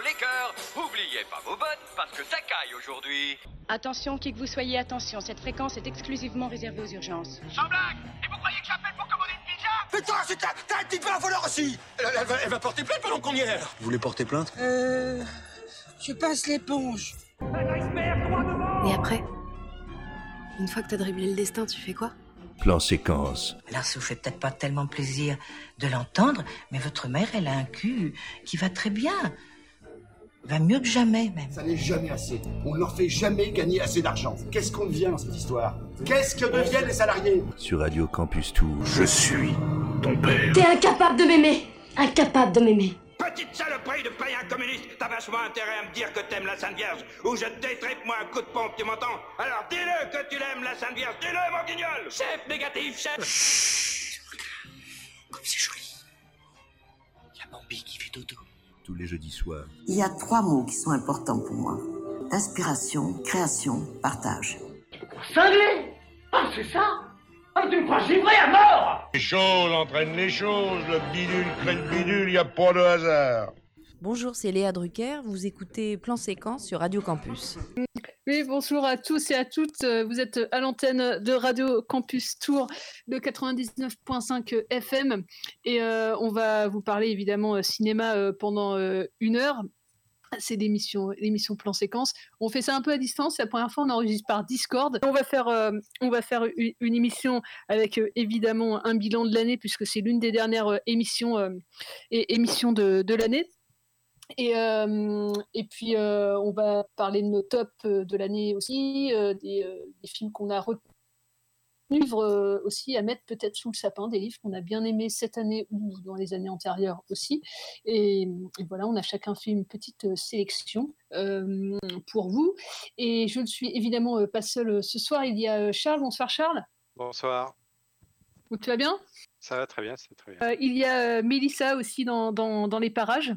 nos cœurs. Oubliez pas vos bottes, parce que ça caille aujourd'hui. Attention, qui que vous soyez, attention, cette fréquence est exclusivement réservée aux urgences. Sans blague Et vous croyez que j'appelle pour commander une pizza? Putain, c'est t'as un petit peu un voleur aussi elle, elle va, elle va porter plainte pendant qu'on y est Vous voulez porter plainte? Euh. Je passe l'éponge. Et après Une fois que t'as dribblé le destin, tu fais quoi? Plan séquence. Alors, ça vous fait peut-être pas tellement plaisir de l'entendre, mais votre mère, elle a un cul qui va très bien. Va mieux que jamais, même. Ça n'est jamais assez. On ne leur fait jamais gagner assez d'argent. Qu'est-ce qu'on devient dans cette histoire? Qu'est-ce que deviennent les salariés? Sur Radio Campus Tour. Je suis ton père. T'es incapable de m'aimer Incapable de m'aimer Petite saloperie de païen communiste, t'as vachement intérêt à me dire que t'aimes la Sainte Vierge, ou je te détripe moi un coup de pompe, tu m'entends? Alors dis-le que tu l'aimes la Sainte Vierge, dis-le mon guignol Chef négatif, chef Chut Comme c'est joli. Y a Bambi qui fait dodo. Tous les jeudis soirs. Il y a trois mots qui sont importants pour moi. Inspiration, création, partage. Cinglé Ah, c'est ça Ah, tu me crois givré à mort Les choses entraînent les choses, le bidule crée le bidule, y a pas de hasard. Bonjour, c'est Léa Drucker, vous écoutez Plan Séquence sur Radio Campus. Oui, bonjour à tous et à toutes. Vous êtes à l'antenne de Radio Campus Tour de 99.5 FM et euh, on va vous parler évidemment cinéma euh, pendant euh, une heure. C'est l'émission, plan séquence. On fait ça un peu à distance. La première fois on enregistre par Discord. On va faire, euh, une, émission avec euh, évidemment un bilan de l'année puisque c'est l'une des dernières euh, émissions, et, émissions de l'année. Et, euh, et puis, euh, on va parler de nos tops de l'année aussi, euh, des, des, films qu'on a retenus, livres aussi à mettre peut-être sous le sapin, des livres qu'on a bien aimés cette année ou dans les années antérieures aussi. Et, et voilà, on a chacun fait une petite sélection euh, pour vous. Et je ne suis évidemment pas seule ce soir. Il y a Charles. Bonsoir Charles. Bonsoir. Tu vas bien? Ça va très bien, c'est très bien. Euh, il y a Mélissa aussi dans, dans, dans les parages.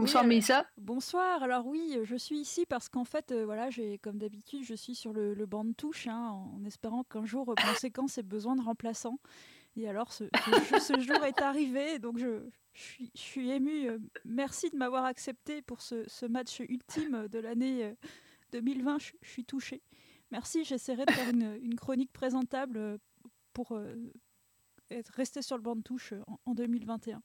Bonsoir oui, Mélissa. Bonsoir. Alors oui, je suis ici parce qu'en fait, euh, voilà, j'ai comme d'habitude, je suis sur le, le banc de touche, hein, en espérant qu'un jour, euh, Conséquence ait besoin de remplaçants. Et alors, ce, ce, ce jour est arrivé, donc je, je, suis, je suis émue. Euh, Merci de m'avoir accepté pour ce, ce, match ultime de l'année 2020. Je, je, suis touchée. Merci. J'essaierai de faire une, une, chronique présentable pour être resté sur le banc de touche en, en 2021.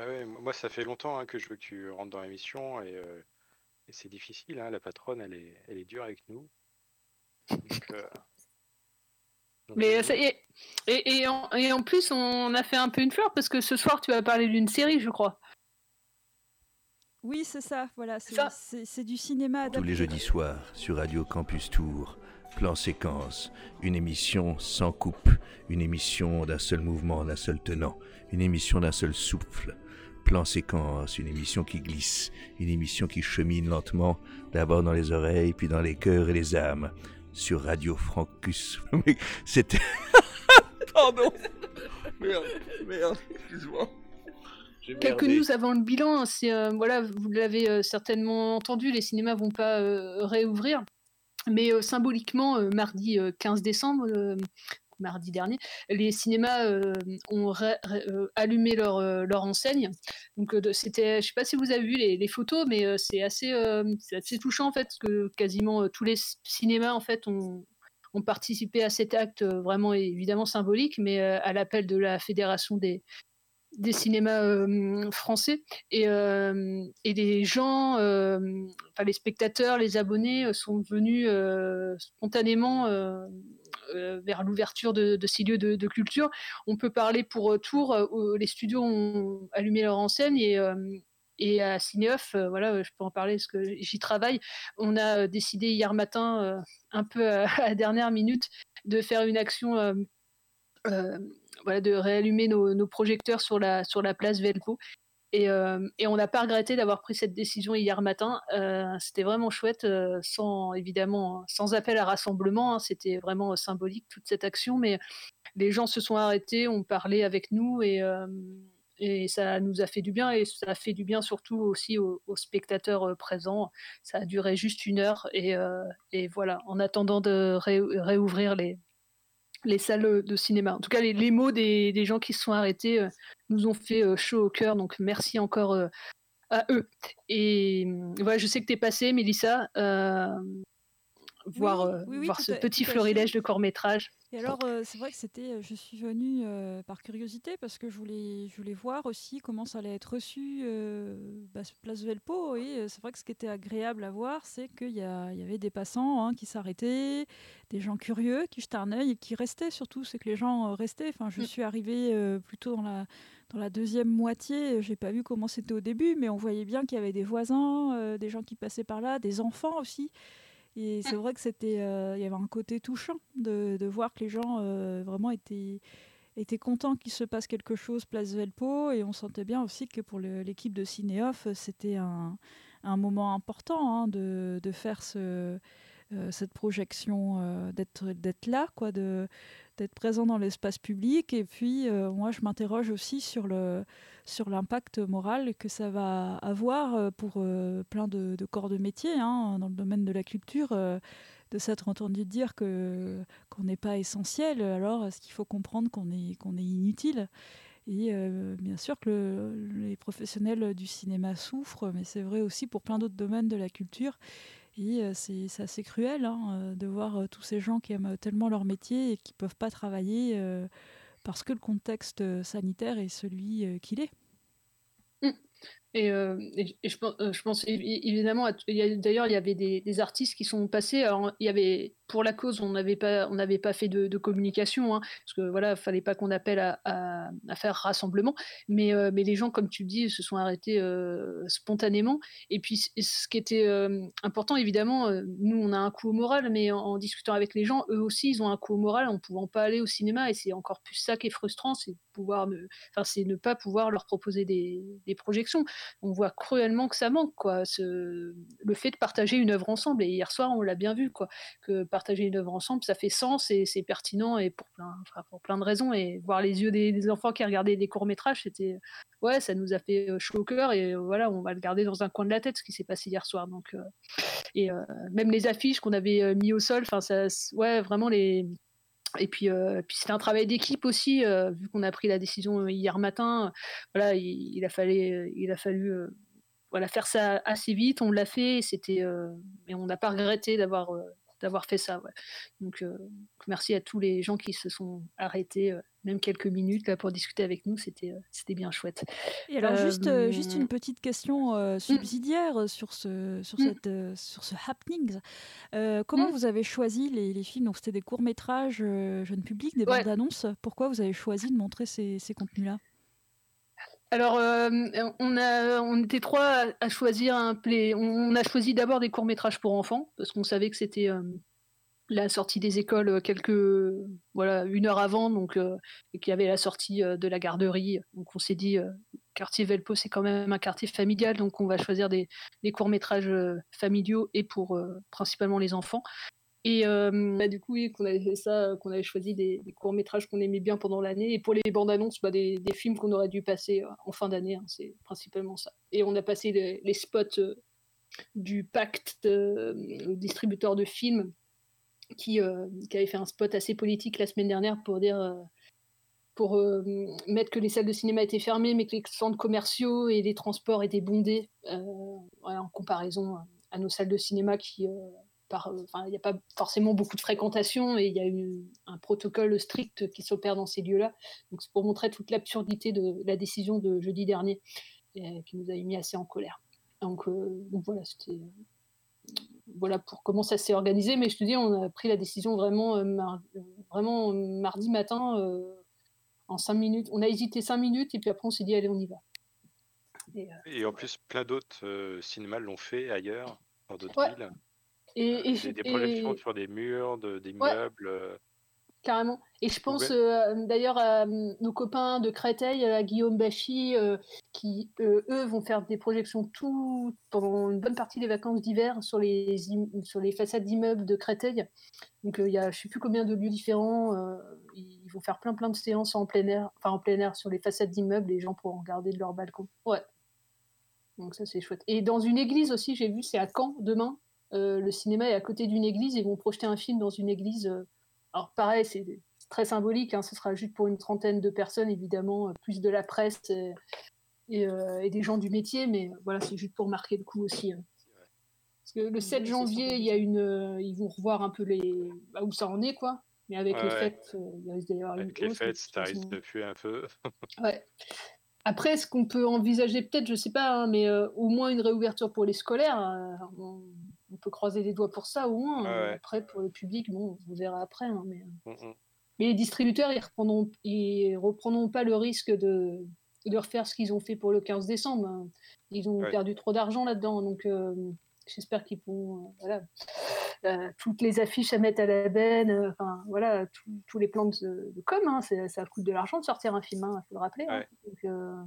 Bah ouais, moi, ça fait longtemps hein, que je veux que tu rentres dans l'émission et, euh, et c'est difficile. Hein, la patronne, elle est, elle est dure avec nous. Donc, euh, donc, Mais ça y est. Et, et, en, et, en, plus, on a fait un peu une fleur parce que ce soir, tu vas parler d'une série, je crois. Oui, c'est ça. Voilà, c'est du cinéma. Adapté. Tous les jeudis soirs sur Radio Campus Tour. Plan séquence, une émission sans coupe, une émission d'un seul mouvement, d'un seul tenant, une émission d'un seul souffle. Plan séquence, une émission qui glisse, une émission qui chemine lentement, d'abord dans les oreilles, puis dans les cœurs et les âmes. Sur Radio Francus. C'était. Pardon Merde, merde, excuse-moi. Quelques news avant le bilan, c'est euh, voilà, vous l'avez euh, certainement entendu, les cinémas vont pas euh, réouvrir. Mais euh, symboliquement, euh, mardi 15 décembre, euh, mardi dernier, les cinémas ont allumé leur, leur enseigne. Donc c'était, je sais pas si vous avez vu les, photos, mais c'est assez, assez touchant en fait, que quasiment tous les cinémas en fait ont, ont participé à cet acte vraiment évidemment symbolique, mais à l'appel de la Fédération des, des cinémas euh, français et, euh, et les gens, euh, les spectateurs, les abonnés sont venus spontanément vers l'ouverture de, ces lieux de, culture. On peut parler pour Tours, les studios ont allumé leur enseigne et à Cinéoff, euh, voilà, je peux en parler parce que j'y travaille. On a décidé hier matin, euh, un peu à, la dernière minute, de faire une action euh, de réallumer nos, projecteurs sur la, sur la place Velpo. Et, euh, et on n'a pas regretté d'avoir pris cette décision hier matin. Euh, C'était vraiment chouette, euh, sans évidemment sans appel à rassemblement. Hein, C'était vraiment symbolique toute cette action, mais les gens se sont arrêtés, ont parlé avec nous et, ça nous a fait du bien et ça a fait du bien surtout aussi aux, spectateurs présents. Ça a duré juste une heure et, voilà. En attendant de ré, réouvrir les, les salles de cinéma. En tout cas, les, les mots des, des, gens qui se sont arrêtés euh, nous ont fait euh, chaud au cœur. Donc, merci encore euh, à eux. Et voilà, je sais que tu es passé, Mélissa, voir, voir ce petit florilège de court-métrage. Et alors, c'est vrai que c'était, je suis venue par curiosité parce que je voulais, je voulais voir aussi comment ça allait être reçu bah, Place Velpo. Et c'est vrai que ce qui était agréable à voir, c'est qu'il y, y, avait des passants hein, qui s'arrêtaient, des gens curieux qui jetaient un œil et qui restaient surtout. C'est que les gens restaient. Enfin, je mmh. suis arrivée plutôt dans la, dans la deuxième moitié. J'ai pas vu comment c'était au début, mais on voyait bien qu'il y avait des voisins, des gens qui passaient par là, des enfants aussi. Et c'est vrai que c'était, euh, il y avait un côté touchant de, de voir que les gens euh, vraiment étaient, étaient contents qu'il se passe quelque chose place Velpo. Et on sentait bien aussi que pour l'équipe de Cinéoff, c'était un, un, moment important hein, de, de, faire ce, cette projection, d'être d'être là, quoi, d'être présent dans l'espace public. Et puis, moi, je m'interroge aussi sur l'impact moral que ça va avoir euh, pour euh, plein de, corps de métier hein, dans le domaine de la culture, euh, de s'être entendu dire qu'on n'est pas essentiel. Alors, est-ce qu'il faut comprendre qu'on est inutile? Et bien sûr que les professionnels du cinéma souffrent, mais c'est vrai aussi pour plein d'autres domaines de la culture. Et c'est assez cruel hein, de voir tous ces gens qui aiment tellement leur métier et qui ne peuvent pas travailler parce que le contexte sanitaire est celui qu'il est. Et, euh, je, euh, pense évidemment, d'ailleurs, il y avait des, artistes qui sont passés. Il y avait pour la cause, on n'avait pas, on n'avait pas fait de, communication, hein, parce que voilà, fallait pas qu'on appelle à, faire rassemblement. Mais, euh, mais les gens, comme tu le dis, se sont arrêtés euh, spontanément. Et puis, ce qui était euh, important, évidemment, nous, on a un coup au moral, mais en, discutant avec les gens, eux aussi, ils ont un coup au moral en pouvant pas aller au cinéma. Et c'est encore plus ça qui est frustrant, c'est pouvoir, enfin, c'est ne pas pouvoir leur proposer des, projections. On voit cruellement que ça manque, quoi. Le fait de partager une œuvre ensemble. Et hier soir, on l'a bien vu, quoi, que partager une œuvre ensemble, ça fait sens et c'est pertinent et pour plein, pour plein de raisons. Et voir les yeux des, enfants qui regardaient des courts métrages, c'était ouais, ça nous a fait euh, chaud au cœur et euh, voilà, on va le garder dans un coin de la tête ce qui s'est passé hier soir. Donc euh, et même les affiches qu'on avait mis au sol, enfin ça, ouais, vraiment les et puis, puis c'était un travail d'équipe aussi, vu qu'on a pris la décision hier matin. Voilà, il, a fallu, il a fallu voilà, faire ça assez vite. On l'a fait, et c'était, mais on n'a pas regretté d'avoir d'avoir fait ça. Donc, euh, merci à tous les gens qui se sont arrêtés, euh, même quelques minutes, là, pour discuter avec nous. C'était, euh, c'était bien chouette. Et alors, juste, juste une petite question mm. subsidiaire sur ce, sur, mm. cette, sur ce happenings. comment mm. vous avez choisi les, les films? Donc, c'était des courts-métrages jeunes publics, des bandes annonces. Pourquoi vous avez choisi de montrer ces, ces contenus-là? Alors, on, a, on était trois à, choisir un play. On, a choisi d'abord des courts métrages pour enfants parce qu'on savait que c'était la sortie des écoles quelques voilà une heure avant, donc et qu'il y avait la sortie de la garderie. Donc on s'est dit quartier Velpo c'est quand même un quartier familial, donc on va choisir des, des courts métrages familiaux et pour principalement les enfants. Et bah, du coup, oui, qu'on avait fait ça, qu'on avait choisi des, courts-métrages qu'on aimait bien pendant l'année. Et pour les bandes annonces, bah, des, films qu'on aurait dû passer en fin d'année, hein, c'est principalement ça. Et on a passé les, spots du Pacte, distributeur de films, qui, qui, avait fait un spot assez politique la semaine dernière pour dire. pour mettre que les salles de cinéma étaient fermées, mais que les centres commerciaux et les transports étaient bondés en comparaison à nos salles de cinéma qui, il n'y a pas forcément beaucoup de fréquentation et il y a un protocole strict qui s'opère dans ces lieux-là. Donc c'est pour montrer toute l'absurdité de la décision de jeudi dernier qui nous a mis assez en colère. Donc, euh, voilà, c'était voilà pour comment ça s'est organisé. Mais je te dis, on a pris la décision vraiment, euh, vraiment mardi matin euh, en cinq minutes. On a hésité cinq minutes et puis après on s'est dit allez on y va. Et, en plus, plein d'autres cinémas l'ont fait ailleurs, dans d'autres villes. Et, des, projections sur des murs, des meubles. Euh. Carrément. Et je pense euh, d'ailleurs à euh, nos copains de Créteil, à Guillaume Bachy, qui eux vont faire des projections tout pendant une bonne partie des vacances d'hiver sur les, sur les façades d'immeubles de Créteil. Donc il y a je sais plus combien de lieux différents. ils vont faire plein plein de séances en plein air, enfin en plein air sur les façades d'immeubles. Les gens pourront regarder de leur balcon. Ouais. Donc ça c'est chouette. Et dans une église aussi, j'ai vu, c'est à Caen demain. Euh, le cinéma est à côté d'une église, ils vont projeter un film dans une église. Euh, alors pareil, c'est très symbolique, hein, ce sera juste pour une trentaine de personnes, évidemment, euh, plus de la presse et, euh, et des gens du métier, mais voilà, c'est juste pour marquer le coup aussi. hein. Parce que le 7 janvier, il y a une, euh, ils vont revoir un peu les, bah, où ça en est, quoi. Mais avec Ouais, les ouais. fêtes, euh, il risque d'y avoir une Avec les hausse, fêtes, ça risque de puer un peu. Ouais. Après, ce qu'on peut envisager, peut-être, je sais pas, hein, mais euh, au moins une réouverture pour les scolaires. euh, on, on peut croiser les doigts pour ça, au moins. Ouais. Après, pour le public, bon, on verra après. hein, mais, euh, Mm, mm. mais les distributeurs, ils reprendront, ils reprendront pas le risque de, de refaire ce qu'ils ont fait pour le 15 décembre. hein. Ils ont Ouais. perdu trop d'argent là-dedans, donc j'espère qu'ils pourront, voilà, Euh, toutes les affiches à mettre à la benne, euh, enfin voilà, tous- tous les plans de, de com, hein, ça coûte de l'argent de sortir un film, il faut le rappeler. hein. Donc, euh,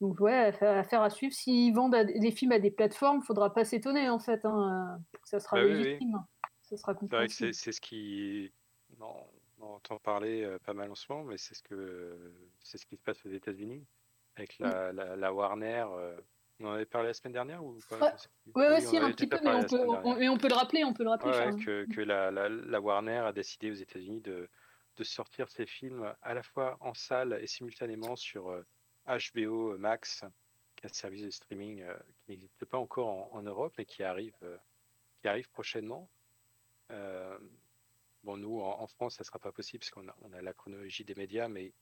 donc ouais, affaire, à suivre. S'ils vendent des films à des plateformes, faudra pas s'étonner en fait, hein, ça sera Bah oui, oui. légitime. Ça sera C'est ce qui. On, on entend parler euh, pas mal en ce moment, mais c'est ce, que, c'est ce qui se passe aux États-Unis avec la, la, la Warner. euh, On en avait parlé la semaine dernière ou pas? Ouais. Ouais, ouais, Oui, si, en un petit peu, mais on peut, semaine on, dernière. mais on peut le rappeler, on peut le rappeler. Ouais, ouais, que, que la, la, la Warner a décidé aux États-Unis de, de sortir ses films à la fois en salle et simultanément sur euh, HBO Max, qui est un service de streaming euh, qui n'existe pas encore en, en Europe, mais qui arrive, euh, qui arrive prochainement. Euh, bon, nous, en, en France, ça ne sera pas possible parce qu'on a, on a la chronologie des médias, mais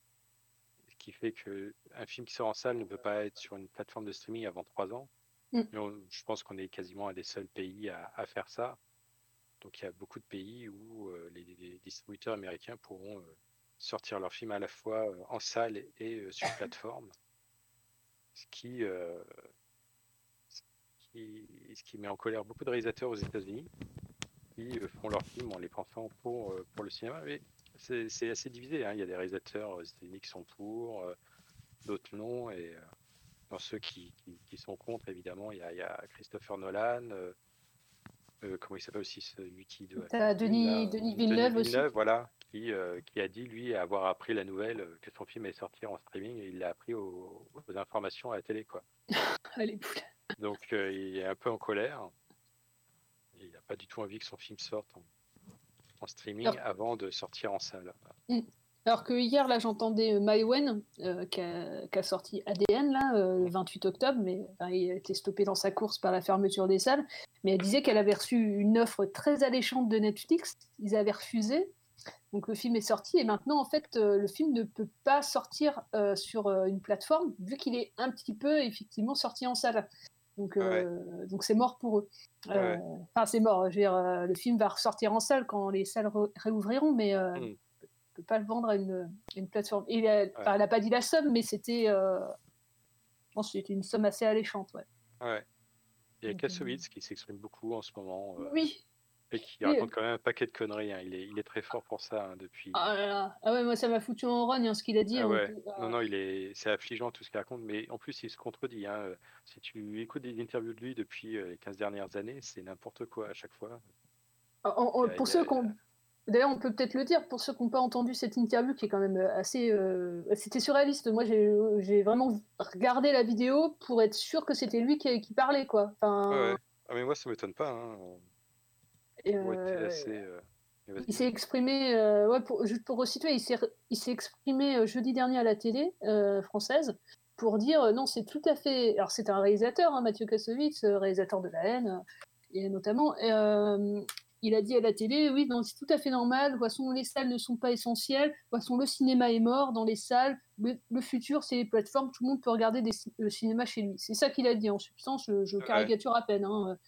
qui fait qu'un film qui sort en salle ne peut pas être sur une plateforme de streaming avant trois ans. Mm. On- je pense qu'on est quasiment un des seuls pays à, à faire ça. Donc il y a beaucoup de pays où euh, les, les distributeurs américains pourront euh, sortir leurs films à la fois euh, en salle et, sur plateforme. Ce qui, ce qui, ce qui met en colère beaucoup de réalisateurs aux États-Unis qui font leurs films en les pensant pour, pour le cinéma. Mais c'est assez divisé. hein. Il y a des réalisateurs États-Unis qui sont pour, euh, d'autres non. Et euh, dans ceux qui, qui, qui sont contre, évidemment, il y a, il y a Christopher Nolan. euh, euh, comment il s'appelle aussi celui qui doit T'as Denis- là, Denis Villeneuve aussi. voilà, qui, euh, qui a dit lui avoir appris la nouvelle euh, que son film est sorti en streaming et il l'a appris aux, aux informations à la télé quoi. Allez. Donc euh, il est un peu en colère. Il n'a pas du tout envie que son film sorte en, en streaming Alors- avant de sortir en salle. Mm. Alors que hier, là, j'entendais euh, Maïwen, euh, qui, a, qui a sorti ADN, là, euh, le 28 octobre, mais enfin, il a été stoppé dans sa course par la fermeture des salles. Mais elle disait qu'elle avait reçu une offre très alléchante de Netflix. Ils avaient refusé. Donc le film est sorti et maintenant, en fait, euh, le film ne peut pas sortir sur une plateforme, vu qu'il est un petit peu, effectivement, sorti en salle. Donc euh, donc c'est mort pour eux. Euh, Ouais. Enfin, c'est mort. Je veux dire, euh, le film va ressortir en salle quand les salles réouvriront, mais Mm. on peut pas le vendre à une, à une plateforme. Et elle, n'a pas dit la somme, mais c'était, je pense c'était une somme assez alléchante, ouais. Ouais. Il y a Kassovitz qui s'exprime beaucoup en ce moment. Oui. Et qui raconte quand même un paquet de conneries. hein. Il, est, il est très fort pour ça hein, depuis. Ah, là là. Ah ouais, moi ça m'a foutu en rogne hein, ce qu'il a dit. Ah ouais. Ah. Non, non, il est, c'est affligeant tout ce qu'il raconte, mais en plus il se contredit. Euh, Si tu écoutes des interviews de lui depuis euh, les 15 dernières années, c'est n'importe quoi à chaque fois. En- en- Il y a- pour ceux a- ont... D'ailleurs, on peut peut-être le dire, pour ceux qui n'ont pas entendu cette interview qui est quand même euh, assez... euh, C'était surréaliste. Moi, j'ai vraiment regardé la vidéo pour être sûr que c'était lui qui, qui parlait, quoi. Enfin, Ouais, ouais. Ah, mais moi ça m'étonne pas. Et, euh, assez, euh. Il s'est exprimé, euh, ouais, pour, juste pour resituer, il s'est, exprimé jeudi dernier à la télé française pour dire non, c'est tout à fait. Alors, c'est un réalisateur, hein, Mathieu Kassovitz, réalisateur de La haine, et notamment. euh, il a dit à la télé oui, non, c'est tout à fait normal. Façon, les salles ne sont pas essentielles. Façon, le cinéma est mort dans les salles. Le, le futur, c'est les plateformes. Tout le monde peut regarder des, le cinéma chez lui. C'est ça qu'il a dit en substance. Je, caricature à peine. hein.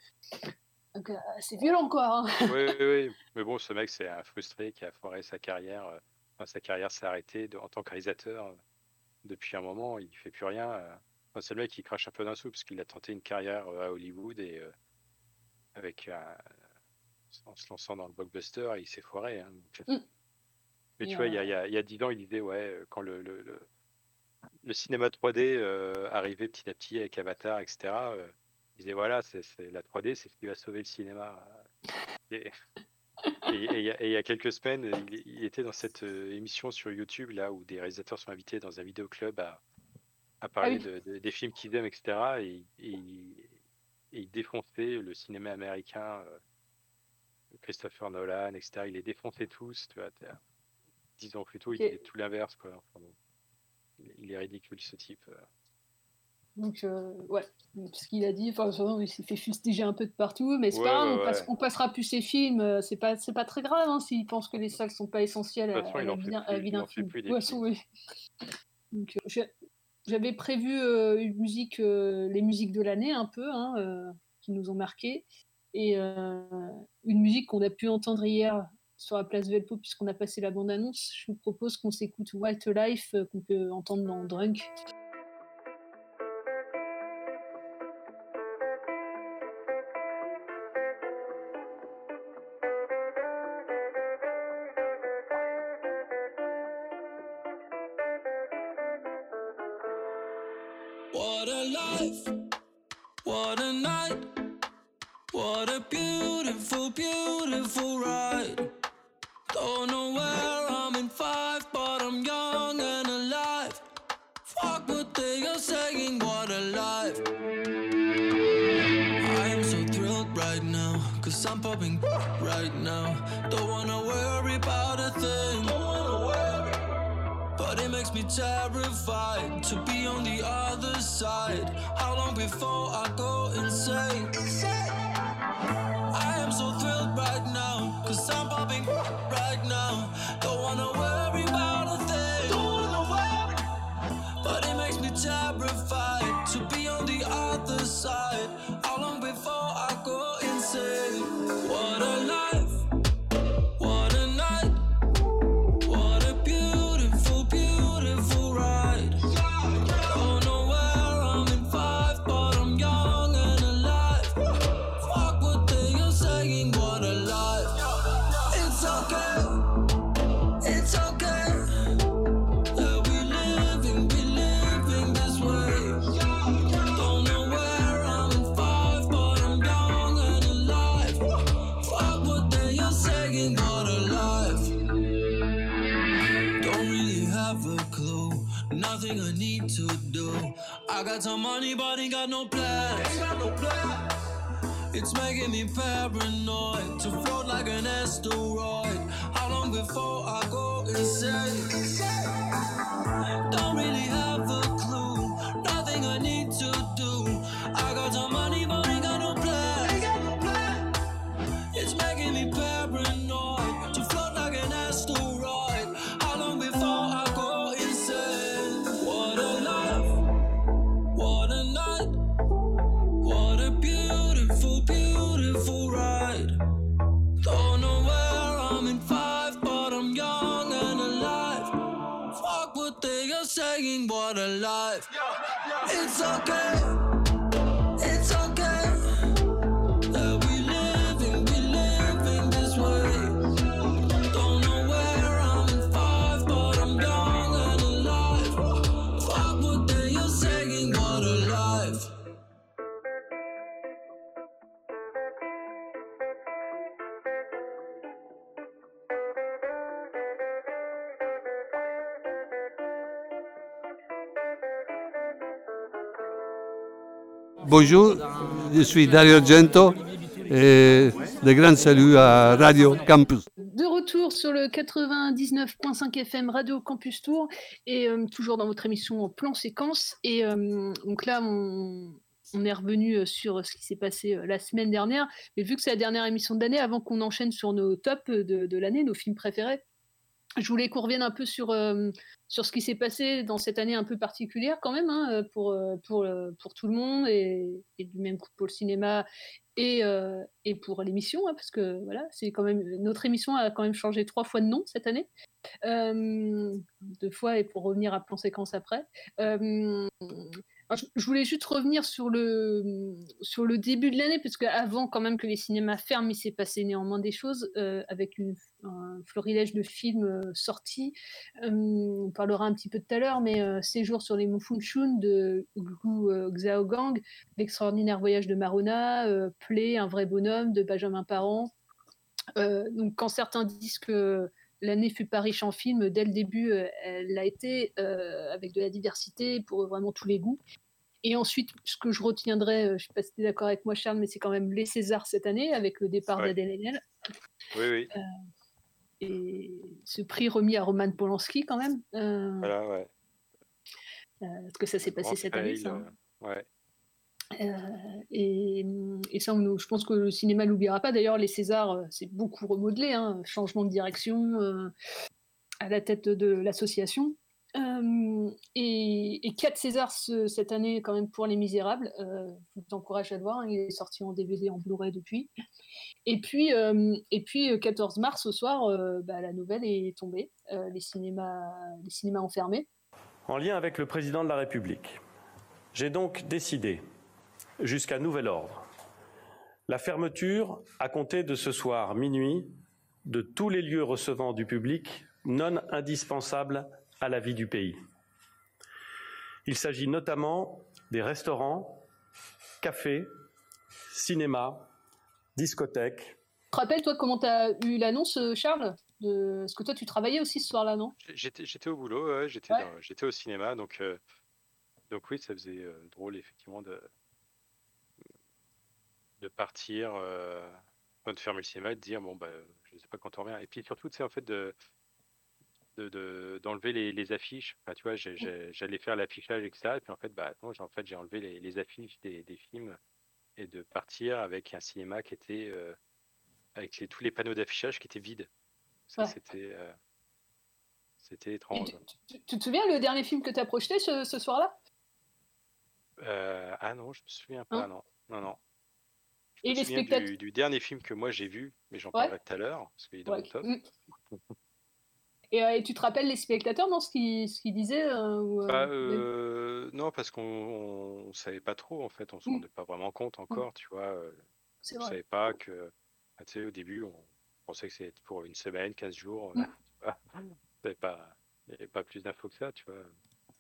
Donc, euh, c'est violent, quoi. hein. Oui, oui, oui. Mais bon, ce mec, c'est un frustré qui a foiré sa carrière. euh, Enfin, sa carrière s'est arrêtée de- en tant que réalisateur. euh, Depuis un moment, il fait plus rien. Enfin, c'est le mec qui crache un peu d'un sou parce qu'il a tenté une carrière à Hollywood et euh, avec un- en se lançant dans le blockbuster, il s'est foiré. hein. Donc, Mm. Mais Et, tu vois, il y a, il y a- il y a 10 ans, il disait, ouais, quand le, le, le- le cinéma 3D euh, arrivait petit à petit avec Avatar, etc., il disait, voilà, c'est la 3D, c'est ce qui va sauver le cinéma. Et, il y a- quelques semaines, il, il était dans cette euh, émission sur YouTube, là, où des réalisateurs sont invités dans un vidéoclub à, à parler oui. de, de- des films qu'ils aiment, etc., et, et, et il défonçait le cinéma américain, euh, Christopher Nolan, etc., il les défonçait tous, tu vois, dix ans plus tôt, il disait tout l'inverse, quoi. Enfin, bon. il est ridicule ce type. Donc, euh, ouais, ce qu'il a dit, enfin, il s'est fait fustiger un peu de partout, mais c'est pas grave, on, passera plus ses films, euh, c'est pas, c'est pas très grave hein, s'il pense que les salles sont pas essentielles à, la vie d'un film. Donc, euh, j'avais prévu une musique, les musiques de l'année un peu, hein, qui nous ont marqué, et une musique qu'on a pu entendre hier sur la place Velpo puisqu'on a passé la bande-annonce. Je vous propose qu'on s'écoute White Life, qu'on peut entendre dans Drunk. I got some money, but ain't got no plans. Ain't got no plans. It's making me paranoid to float like an asteroid. How long before I go insane? Don't really have. to life. It's okay. Bonjour, je suis Dario Argento et de grands saluts à Radio Campus. De retour sur le 99.5 FM Radio Campus Tour et euh, toujours dans votre émission plan séquence. Et euh, donc là, on, est revenu sur ce qui s'est passé euh, la semaine dernière. Mais vu que c'est la dernière émission de l'année, avant qu'on enchaîne sur nos tops de l'année, nos films préférés, je voulais qu'on revienne un peu sur, euh, sur ce qui s'est passé dans cette année un peu particulière quand même, hein, euh, pour, euh, pour, pour tout le monde, et, du même coup pour le cinéma et, et pour l'émission, hein, parce que voilà, c'est quand même notre émission a quand même changé trois fois de nom cette année, deux fois et pour revenir à plan séquence après je voulais juste revenir sur le, sur le début de l'année, parce qu'avant quand même que les cinémas ferment, il s'est passé néanmoins des choses euh, avec un florilège de films euh, sortis. Euh, on parlera un petit peu tout à l'heure, mais Séjour sur les monts Funchun de Gu Xiaogang, L'extraordinaire voyage de Marona, Play, Un vrai bonhomme de Benjamin Parent. donc quand certains disent que l'année fut pas riche en films. Dès le début, elle l'a été, avec de la diversité pour vraiment tous les goûts. Et ensuite, ce que je retiendrai, euh, je ne sais pas si tu es d'accord avec moi, Charles, mais c'est quand même les Césars cette année, avec le départ ouais. d'Adèle Oui, oui. Euh, et ce prix remis à Roman Polanski, quand même. Euh, voilà, ouais. parce que ça s'est passé cette année, ça. hein. Ouais. Euh, et, et ça, je pense que le cinéma l'oubliera pas. D'ailleurs, les Césars, euh, c'est beaucoup remodelé, hein, changement de direction euh, à la tête de l'association. Et, et quatre Césars ce- cette année quand même pour Les Misérables. Je vous encourage à le voir. hein, il est sorti en DVD, en Blu-ray depuis. Et puis, euh, et puis euh, 14 mars au soir, bah, la nouvelle est tombée. Les cinémas, les cinémas ont fermé. En lien avec le président de la République, j'ai donc décidé, jusqu'à nouvel ordre, la fermeture, à compter de ce soir minuit, de tous les lieux recevant du public non indispensables à la vie du pays. Il s'agit notamment des restaurants, cafés, cinémas, discothèques, Tu te rappelles, toi, comment tu as eu l'annonce, euh, Charles de... Parce que toi, tu travaillais aussi ce soir-là, non? J'étais, au boulot, ouais, j'étais, Ouais. dans- j'étais au cinéma, donc, euh, donc oui, ça faisait euh, drôle effectivement de, de partir, euh, de fermer le cinéma et de dire bon bah je sais pas quand on revient. Et puis surtout, c'est en fait de, de, de- d'enlever les, les affiches. Enfin, tu vois, j'allais faire l'affichage etc. Et puis en fait, bah non, j'ai en fait j'ai enlevé les, les affiches des, des films et de partir avec un cinéma qui était euh, avec les- tous les panneaux d'affichage qui étaient vides. Ça, Ouais. c'était euh, c'était étrange. tu, tu- tu te souviens le dernier film que tu as projeté ce, ce soir-là? Euh, ah non, je me souviens pas, non. Non, non. Et les spectateurs du, du dernier film que moi j'ai vu, mais j'en Ouais. parlerai tout à l'heure, parce qu'il est dans Ouais. le top. Mm. et, euh, et tu te rappelles les spectateurs dans ce qu'ils ce qu'ils disaient euh, ou, euh, Bah, euh, non, parce qu'on on, on savait pas trop, en fait, on se Mm. rendait pas vraiment compte encore, tu vois. on vrai. savait pas que, ah, tu sais, au début, on pensait que c'était pour une semaine, 15 jours. Mm. vois. Il n'y avait pas, plus d'infos que ça, tu vois.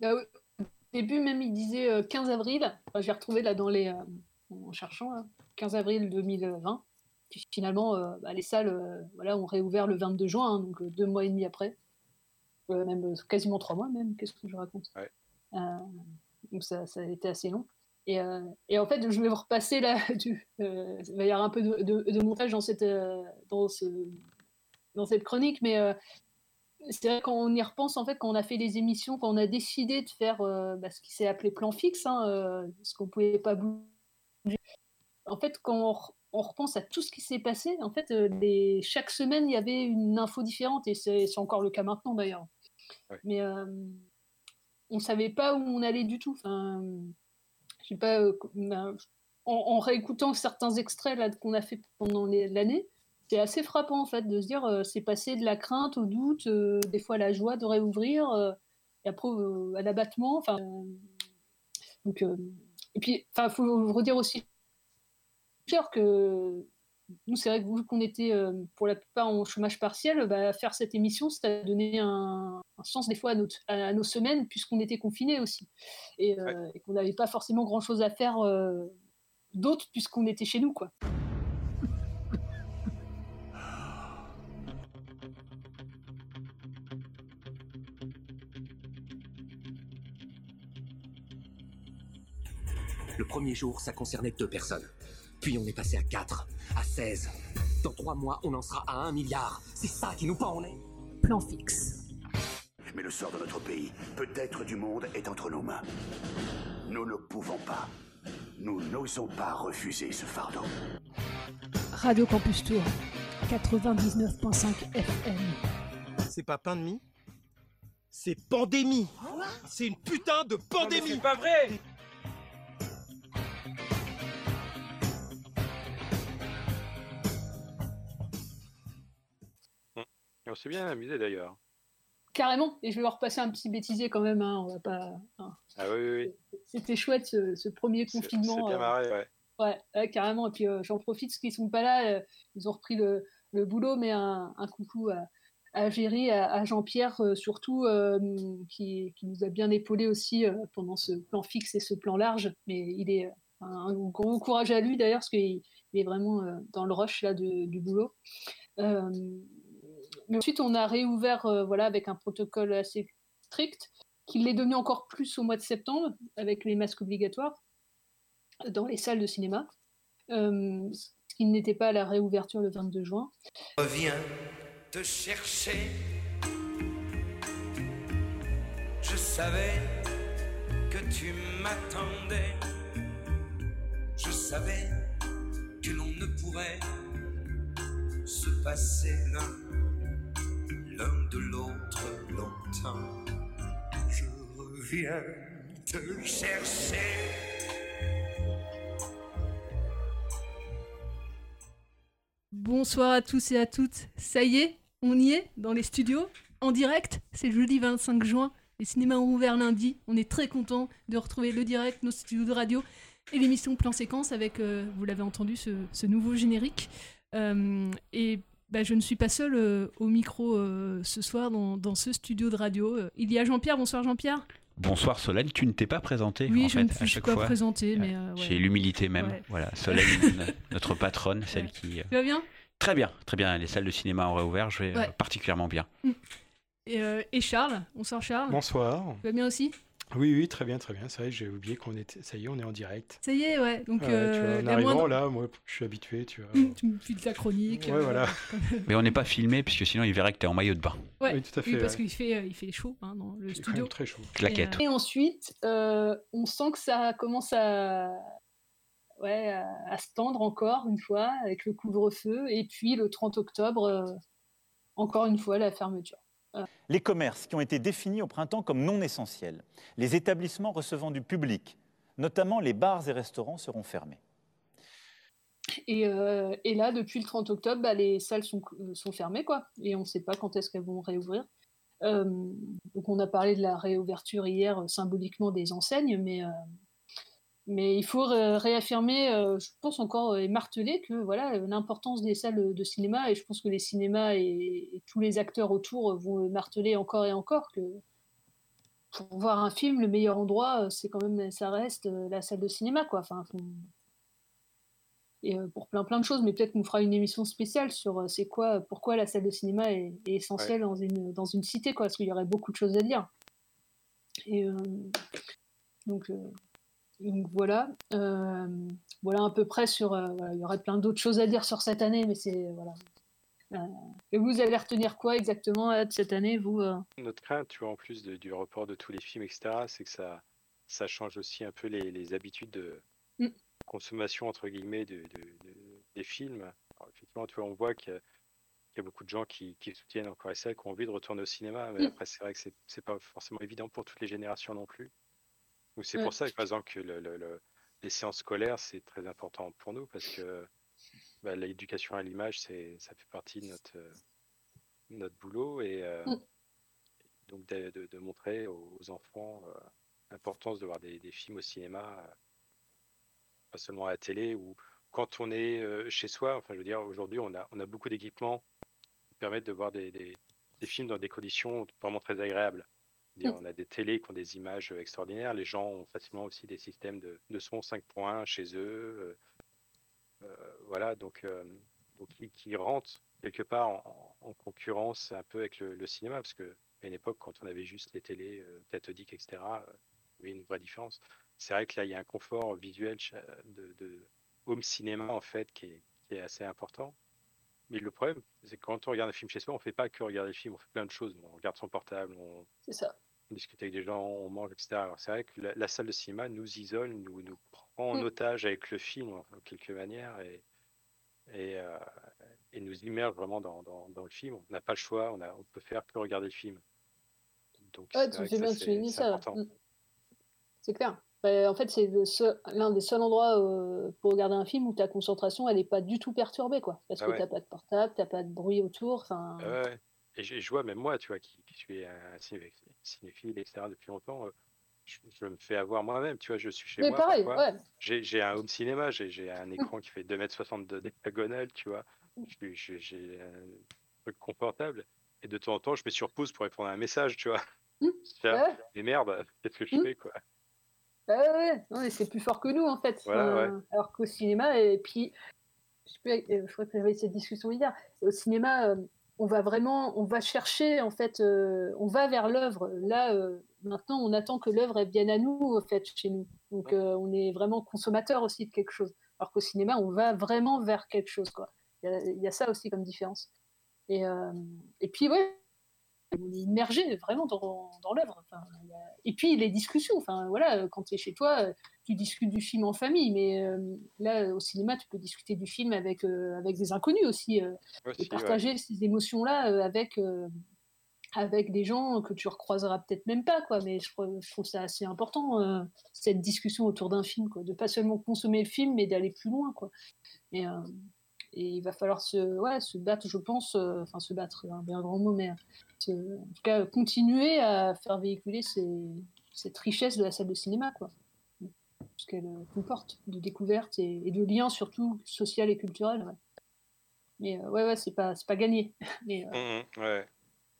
Bah. Au début, même, il disait euh, 15 avril. Enfin, J'ai retrouvé là dans les. En cherchant, là, 15 avril 2020. Puis finalement, euh, bah, les salles euh, voilà, ont réouvert le 22 juin, hein, donc euh, deux mois et demi après. Euh, même quasiment trois mois, même. Qu'est-ce que je raconte Ouais. Donc ça, ça a été assez long. Et, et en fait, je vais vous repasser là. Du, il va y avoir un peu de, de- de montage dans cette, dans ce, dans cette chronique, mais c'est vrai quand on y repense, en fait, quand on a fait les émissions, quand on a décidé de faire bah, ce qui s'est appelé plan fixe, hein, ce qu'on pouvait pas bouger. En fait, quand on, re- on repense à tout ce qui s'est passé, en fait, euh, les- chaque semaine, il y avait une info différente, et c'est encore le cas maintenant d'ailleurs. Mais euh, on savait pas où on allait du tout. Enfin, je sais pas, euh, ben, en, en réécoutant certains extraits qu'on a fait pendant l'année, c'est assez frappant en fait de se dire c'est passé de la crainte au doute, des fois à la joie de réouvrir, et après à l'abattement. Enfin, donc et puis enfin faut redire aussi que nous c'est vrai que vu qu'on était euh, pour la plupart en chômage partiel, bah, faire cette émission ça a donné un, un sens des fois à, notre, à, nos semaines puisqu'on était confinés aussi et, euh, et qu'on n'avait pas forcément grand chose à faire euh, d'autre puisqu'on était chez nous quoi. Premier jour, ça concernait deux personnes. Puis on est passé à 4, à 16. Dans trois mois, on en sera à 1 milliard. C'est ça qui nous pend en l'air. Plan fixe. Mais le sort de notre pays, peut-être du monde, est entre nos mains. Nous ne pouvons pas. Nous n'osons pas refuser ce fardeau. Radio Campus Tour. 99.5 FM. C'est pas pain de mie C'est pandémie C'est une putain de pandémie C'est pas vrai on s'est bien amusé d'ailleurs. Carrément, et je vais leur repasser un petit bêtisier quand même, hein, on va pas. hein. Ah oui, oui, oui. C'était chouette ce, ce premier C'est confinement. bien euh, marré, ouais. Ouais, ouais, carrément. Et puis euh, j'en profite, ceux qui sont pas là, euh, ils ont repris le, le boulot, mais un, un coucou à, à Géry, à, à Jean-Pierre euh, surtout, qui, qui nous a bien épaulé aussi pendant ce plan fixe et ce plan large. Mais il est un, un gros courage à lui d'ailleurs, parce qu'il il est vraiment dans le rush là de- du boulot. Mais ensuite, on a réouvert euh, voilà, avec un protocole assez strict, qui l'est devenu encore plus au mois de septembre, avec les masques obligatoires dans les salles de cinéma, euh, ce qui n'était pas à la réouverture le 22 juin. Reviens te chercher. Je savais que tu m'attendais. Je savais que l'on ne pourrait se passer l'un, Bonsoir à tous et à toutes. Ça y est, on y est dans les studios, en direct. C'est jeudi 25 juin. Les cinémas ont ouvert lundi. On est très content de retrouver le direct, nos studios de radio et l'émission Plan Séquence avec, euh, vous l'avez entendu, ce, nouveau générique. Euh, et bah, je ne suis pas seule euh, au micro ce soir dans, ce studio de radio. Il y a Jean-Pierre. Bonsoir Jean-Pierre. Bonsoir Solène, tu ne t'es pas présenté Oui, en je fait, ne suis à chaque pas fois. présenté, mais J'ai l'humilité même. Voilà, Solène, notre patronne, celle qui. Tu vas bien? Très bien, très bien. Les salles de cinéma ont réouvert, je vais Ouais. particulièrement bien. et, euh, et Charles? Bonsoir Charles. Bonsoir. Tu vas bien aussi? Oui, oui, très bien, très bien. C'est vrai, j'ai oublié qu'on était. Ça y est, on est en direct. Ça y est, ouais. Donc, Ouais, tu vois, euh, en arrivant moindre- là, moi, je suis habitué, tu vois. tu me files ta chronique. Ouais, euh, voilà. Mais on n'est pas filmé, puisque sinon il verrait que tu es en maillot de bain. Ouais, Oui, tout à fait, parce ouais. qu'il fait, euh, il fait chaud hein, dans le quand studio. même très chaud. Claquette. Et, euh, et ensuite, euh, on sent que ça commence à, ouais, à, à se tendre encore une fois avec le couvre-feu. Et puis le 30 octobre, euh, encore une fois, la fermeture. Les commerces qui ont été définis au printemps comme non essentiels, les établissements recevant du public, notamment les bars et restaurants, seront fermés. Et, euh, là, depuis le 30 octobre, bah, les salles sont, euh, sont fermées, quoi. Et on ne sait pas quand est-ce qu'elles vont réouvrir. Euh, donc on a parlé de la réouverture hier symboliquement des enseignes, mais, mais il faut ré- réaffirmer, euh, je pense encore, euh, et marteler que voilà euh, l'importance des salles de cinéma, et je pense que les cinémas et, et tous les acteurs autour vont le marteler encore et encore que pour voir un film, le meilleur endroit, c'est quand même, ça reste la salle de cinéma, quoi. Enfin, et pour plein plein de choses, mais peut-être qu'on fera une émission spéciale sur c'est quoi, pourquoi la salle de cinéma est, est essentielle dans, une, dans une cité, quoi, parce qu'il y aurait beaucoup de choses à dire. Et euh, donc, euh, donc voilà, Euh, voilà à peu près sur. euh, voilà, il y aurait plein d'autres choses à dire sur cette année, mais c'est voilà. Euh, et vous allez retenir quoi exactement de cette année, vous Notre crainte, tu vois, en plus de- du report de tous les films, etc., c'est que ça, ça change aussi un peu les, les habitudes de Mm. consommation, entre guillemets, de, de- de- des films. Alors, effectivement, tu vois, on voit qu'il y, a- qu'il y a beaucoup de gens qui, qui soutiennent encore et celles qui ont envie de retourner au cinéma, mais Mm. après, c'est vrai que c'est pas forcément évident pour toutes les générations non plus. Donc, c'est Ouais. pour ça que, par exemple, que le- le- le- les séances scolaires, c'est très important pour nous, parce que bah, l'éducation à l'image, c'est, ça fait partie de notre, euh, notre boulot. Et, euh, Mm. donc de, de- de montrer aux, enfants euh, l'importance de voir des, des films au cinéma, euh, pas seulement à la télé ou quand on est chez soi. Enfin, je veux dire, aujourd'hui, on a, on a beaucoup d'équipements qui permettent de voir des, des- des films dans des conditions vraiment très agréables. C'est-à-dire, On a des télés qui ont des images extraordinaires. Les gens ont facilement aussi des systèmes de, de son 5.1 chez eux. euh, voilà, donc, euh, donc qui, qui rentrent quelque part en, en concurrence un peu avec le, le cinéma, parce que à une époque, quand on avait juste les télés euh, cathodiques, etc., il y avait une vraie différence. C'est vrai que là, il y a un confort visuel de, de home cinéma, en fait, qui est, qui est assez important. Mais le problème, c'est que quand on regarde un film chez soi, on ne fait pas que regarder le film, on fait plein de choses. On regarde son portable, on, C'est ça. on discute avec des gens, on mange, etc. C'est vrai que la, la salle de cinéma nous isole, nous, nous prend en Mm. otage avec le film, en quelque manière, et, et, euh, et nous immerge vraiment dans, dans, dans le film. On n'a pas le choix, on, a, on peut faire que regarder le film. Donc Ouais, c'est que bien ça. Mm. C'est clair. Bah, en fait, c'est l'un des seuls endroits euh, pour regarder un film où ta concentration, elle n'est pas du tout perturbée, quoi. Parce Ah que ouais. t'as pas de portable, t'as pas de bruit autour. Enfin, Ah ouais. Et je, je vois, même moi, tu vois, qui, qui suis un ciné- cinéphile, etc., depuis longtemps, euh, je, je me fais avoir moi-même, tu vois, je suis chez Mais moi. pareil, ouais. J'ai un home cinéma, j'ai un écran qui fait 2m60 de diagonale, tu vois. J'ai un truc confortable. Et de temps en temps, je me surpose pour répondre à un message, tu vois. Ouais. Mais merde, qu'est-ce que je Mm. fais, quoi? Ouais, ouais, c'est plus fort que nous, en fait. Voilà, Enfin, ouais. Alors qu'au cinéma, et puis, je, sais plus, euh, je crois que j'avais cette discussion hier. Au cinéma, euh, on va vraiment, on va chercher, en fait, euh, on va vers l'œuvre. Là, euh, maintenant, on attend que l'œuvre vienne à nous, en fait, chez nous. Donc, euh, on est vraiment consommateur aussi de quelque chose. Alors qu'au cinéma, on va vraiment vers quelque chose, quoi. Il y a, il y a ça aussi comme différence. Et, euh, et puis, ouais, on est immergé vraiment dans, dans l'œuvre. Enfin, et puis les discussions. Enfin voilà, quand tu es chez toi, tu discutes du film en famille, mais euh, là au cinéma, tu peux discuter du film avec euh, avec des inconnus aussi, euh, Aussi, et partager ces émotions-là avec avec des gens que tu recroiseras peut-être même pas, quoi. Mais je, trouve- je trouve ça assez important cette discussion autour d'un film, quoi, de pas seulement consommer le film, mais d'aller plus loin, quoi. Et, et il va falloir se, ouais, se battre, je pense, euh, enfin se battre, c'est un bien grand mot, mais euh, se- en tout cas continuer à faire véhiculer ces- cette richesse de la salle de cinéma, quoi. Ce qu'elle euh, comporte de découverte et, et de liens surtout social et culturel. Ouais. Mais euh, ouais, ouais, c'est pas, c'est pas gagné. Mais, euh, Mhm, ouais.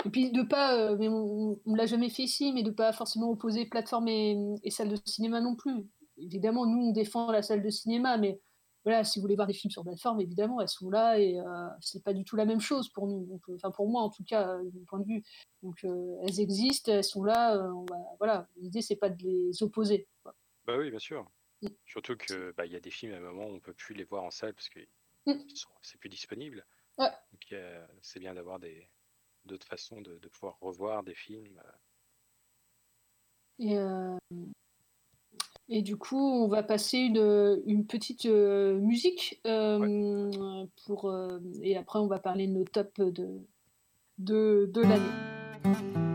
et puis de pas, euh, mais on, on l'a jamais fait ici, mais de pas forcément opposer plateforme et, et salle de cinéma non plus. Évidemment, nous on défend la salle de cinéma, mais voilà, si vous voulez voir des films sur plateforme, évidemment, elles sont là et euh, c'est pas du tout la même chose pour nous. Donc, euh, Enfin, pour moi en tout cas, euh, de mon point de vue. Donc, euh, elles existent, elles sont là. on va- voilà, l'idée c'est pas de les opposer. quoi. Bah oui, bien sûr. Mm. Surtout que bah, il y a des films à un moment où on peut plus les voir en salle parce que Mm. c'est plus disponible. Ouais. Donc c'est bien d'avoir des d'autres façons de, de pouvoir revoir des films. Et, euh, et du coup, on va passer une, petite euh, musique euh, pour, euh, et après on va parler de nos tops de, de l'année.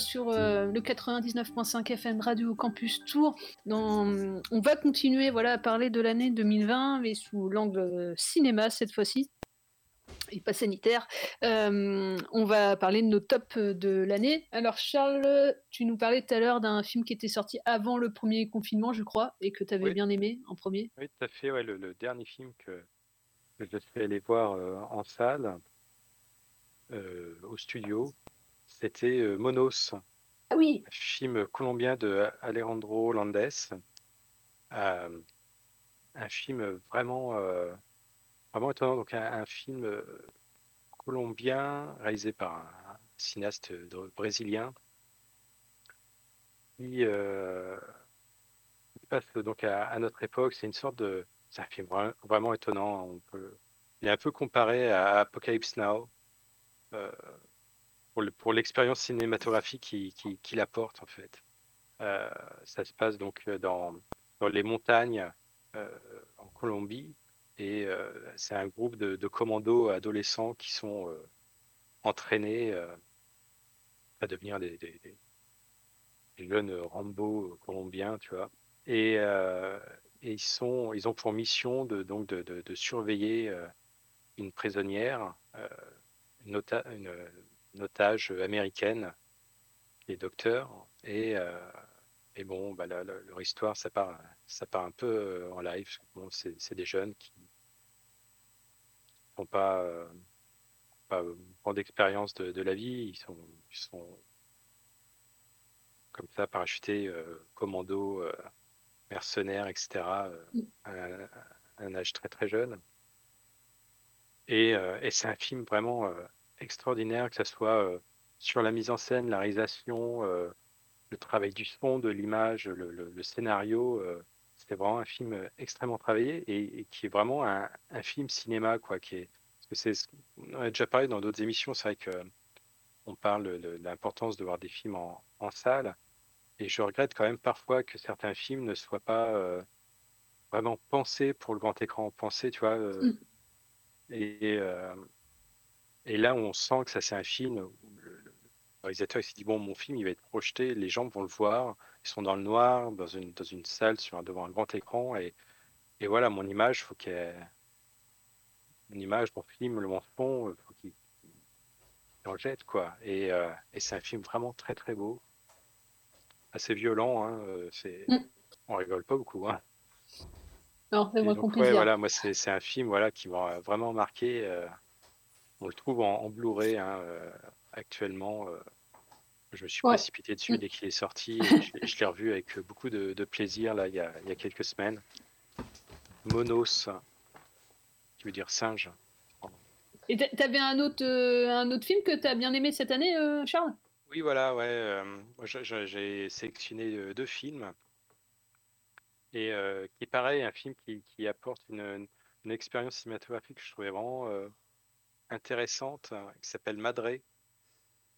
Sur euh, le 99.5 FM Radio Campus Tour. Dans... On va continuer voilà, à parler de l'année 2020, mais sous l'angle euh, cinéma cette fois-ci et pas sanitaire. Euh, on va parler de nos tops de l'année. Alors Charles, tu nous parlais tout à l'heure d'un film qui était sorti avant le premier confinement, je crois, et que tu avais Oui. bien aimé en premier. Oui, tout à fait. Ouais, le, le dernier film que, que je suis allé voir euh, en salle, euh, au studio, c'était euh, Monos, Ah oui un film colombien de Alejandro Landes. Euh, un film vraiment, euh, vraiment étonnant. Donc, un, un film colombien réalisé par un cinéaste brésilien qui euh, passe donc à, à notre époque. C'est une sorte de. C'est un film vra- vraiment étonnant. On peut, il est un peu comparé à Apocalypse Now pour le- pour l'expérience cinématographique qu'il qui, qu'il apporte en fait. Euh, ça se passe donc euh, dans, dans les montagnes euh, en Colombie et c'est un groupe de, commandos adolescents qui sont entraînés à devenir des, jeunes Rambo colombiens, tu vois. Et, ils sont, ils ont pour mission de donc de, surveiller une prisonnière, une, une- otage américaine qui est docteur. Et, euh, et bon, bah, la- la- leur histoire, ça part, ça part un peu euh, en live. Bon, c'est c'est des jeunes qui n'ont pas, euh, pas grande expérience de, de la vie. Ils sont, ils sont comme ça, parachutés, euh, commando, euh, mercenaires, etc., euh, à, un- à un âge très très jeune. Et, euh, et c'est un film vraiment euh, extraordinaire, que ce soit euh, sur la mise en scène, la réalisation, euh, le travail du son, de l'image, le, le- le scénario. euh, c'est vraiment un film extrêmement travaillé et, et qui est vraiment un, un film cinéma, quoi. Qui est, c'est, on a déjà parlé dans d'autres émissions, c'est vrai que on parle de, de l'importance de voir des films en, en salle. Et je regrette quand même parfois que certains films ne soient pas euh, vraiment pensés pour le grand écran, pensés, tu vois. euh, Mm. et, euh, et là, on sent que ça, c'est un film où le, réalisateur s'est dit bon, mon film, il va être projeté, les gens vont le voir, ils sont dans le noir, dans une, dans une salle, sur devant un grand écran. Et, et voilà, mon image, faut qu'elle. Mon image, mon film, le mon son, euh, faut qu'il en jette, quoi. Et, euh, et c'est un film vraiment très, très beau. Assez violent, hein, euh, c'est... Mm. On rigole pas beaucoup, hein. Non, c'est Et moi donc, qu'on ouais, voilà, moi, c'est c'est un film voilà, qui m'a vraiment marqué. euh, on le trouve en, en Blu-ray hein, euh, actuellement. euh, je me suis Ouais. précipité dessus Mm. dès qu'il est sorti. et je l'ai- revu avec beaucoup de, de plaisir là, il, y a, il y a quelques semaines. Monos, qui veut dire singe. Et t'a- t'avais un autre, euh, un autre film que t'as bien aimé cette année, euh, Charles? Oui, voilà, ouais. euh, j'ai sélectionné deux films. Et euh, qui est pareil, un film qui, qui apporte une, une expérience cinématographique que je trouvais vraiment euh, intéressante, hein, qui s'appelle Madré.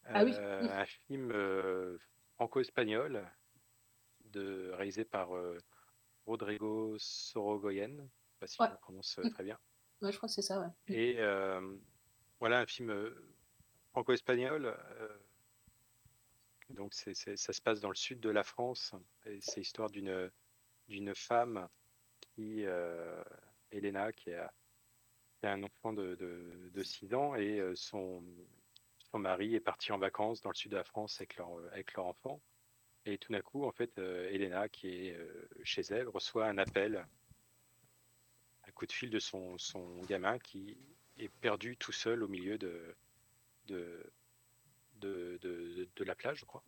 Ah oui. Euh, un film euh, franco-espagnol de, réalisé par euh, Rodrigo Sorogoyen. Je sais pas si Ouais. je le prononce euh, Mm. très bien. Ouais, je crois que c'est ça, ouais. Et euh, voilà un film franco-espagnol. donc ça se passe dans le sud de la France. Et c'est l'histoire d'une d'une femme qui, euh, Elena, qui a, a un enfant de, de, de 6 ans et euh, son, son mari est parti en vacances dans le sud de la France avec leur, avec leur enfant. Et tout d'un coup, en fait, euh, Elena, qui est euh, chez elle, reçoit un appel un coup de fil de son, son gamin qui est perdu tout seul au milieu de, de, de, de, de la plage, je crois.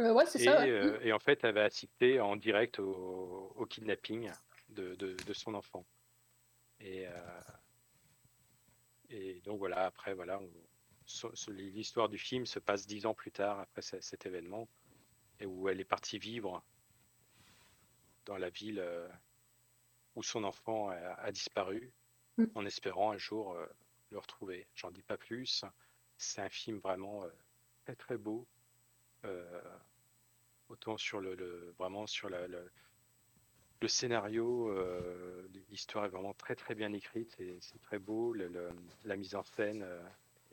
Euh, ouais, c'est Et, ça. ouais. euh, et en fait, elle va assister en direct au, au kidnapping de, de son enfant. Et, euh, et donc voilà, après, voilà, l'histoire du film se passe dix ans plus tard, après ce- cet événement, et où elle est partie vivre dans la ville euh, où son enfant a, a disparu, Mm. en espérant un jour euh, le retrouver. J'en dis pas plus. C'est un film vraiment euh, très très beau. Euh, autant sur le, le- vraiment sur la, le, le scénario, euh, l'histoire est vraiment très très bien écrite, et c'est très beau. Le- le- la mise en scène euh,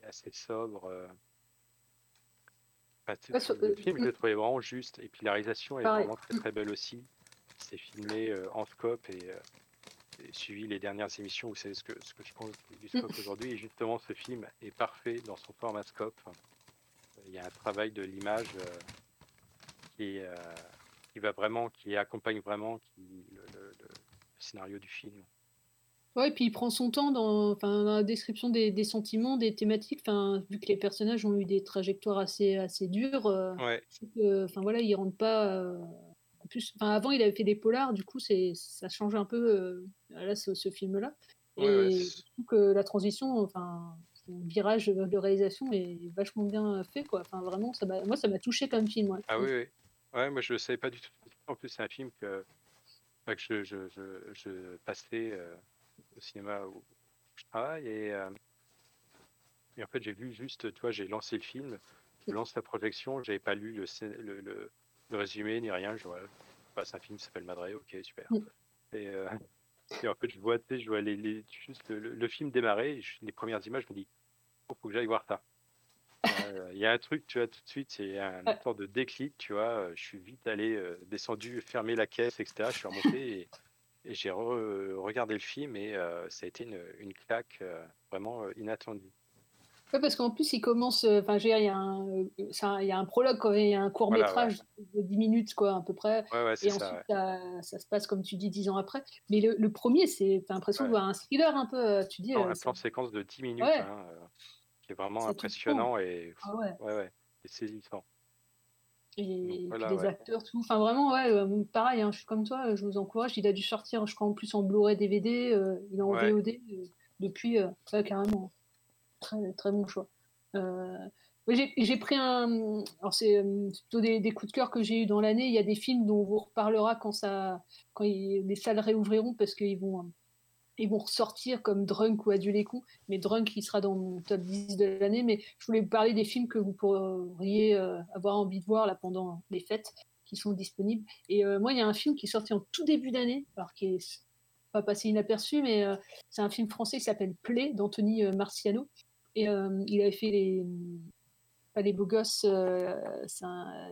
est assez sobre. euh. le film, je le trouvais vraiment juste. Et puis la réalisation est Pareil. vraiment très très belle aussi. C'est filmé euh, en scope et, euh, et suivi les dernières émissions. Vous savez ce que, ce que je pense du scope aujourd'hui. Et justement, ce film est parfait dans son format scope. Il y a un travail de l'image euh, qui, euh, qui va vraiment, qui accompagne vraiment qui, le, le- le scénario du film. Ouais, et puis il prend son temps dans, la description des, des sentiments, des thématiques. Enfin, vu que les personnages ont eu des trajectoires assez, assez dures, euh, Ouais. enfin voilà, il rentre pas. euh, en plus, avant il avait fait des polars, du coup c'est, ça change un peu euh, là ce, ce film-là. Et Ouais, que la transition, enfin, le virage de réalisation est vachement bien fait, quoi. Enfin vraiment, ça m'a, moi ça m'a touché comme film. ouais. Ah oui, oui. Ouais, moi je ne savais pas du tout. En plus, c'est un film que, que je, je, je, je passais euh, au cinéma où je travaille. Et, euh, et en fait, j'ai vu juste, tu vois, j'ai lancé le film, je lance la projection, j'avais pas lu le, le, le, le résumé ni rien. Je vois, bah, c'est un film qui s'appelle Madré, ok, super. Mm. Et, euh, et en fait, je vois, je vois les, les- juste le, le- le film démarrer, les premières images, je me dis, oh, faut que j'aille voir ça. Il y a un truc, tu vois, tout de suite, c'est un Ouais. sorte de déclic, tu vois. Je suis vite allé, euh, descendu, fermé la caisse, etc. Je suis remonté et, et j'ai re- regardé le film et euh, ça a été une, une claque euh, vraiment inattendue. Ouais, parce qu'en plus, il commence. Enfin, je veux dire, il y a un, y a prologue, il y a un court Voilà, métrage de 10 minutes, quoi, à peu près. Ouais, Et ensuite, ça, ça se passe, comme tu dis, 10 ans après. Mais le, le premier, c'est, t'as l'impression de voir un thriller un peu. Tu dis. Non, un plan séquence de 10 minutes, Ouais. hein, euh, qui est vraiment impressionnant et, Ah ouais. ouais, ouais, et saisissant. Et voilà, puis les acteurs, tout. Enfin, vraiment, ouais, euh, pareil, hein, je suis comme toi, je vous encourage. Il a dû sortir, je crois, en plus en Blu-ray DVD. euh, il est en. VOD euh, depuis. euh, carrément. Très, très bon choix. Euh, j'ai pris un. Alors, c'est euh, c'est plutôt des, des coups de cœur que j'ai eu dans l'année. Il y a des films dont on vous reparlera quand, ça, quand il- les salles réouvriront parce qu'ils vont. Ils vont ressortir comme Drunk ou Adieu les cons, mais Drunk il sera dans mon top 10 de l'année. Mais je voulais vous parler des films que vous pourriez euh, avoir envie de voir là pendant les fêtes qui sont disponibles. Et euh, moi, il y a un film qui est sorti en tout début d'année, alors qui est pas passé inaperçu, mais euh, c'est un film français qui s'appelle Play d'Anthony Marciano. Et il avait fait les les beaux gosses, euh,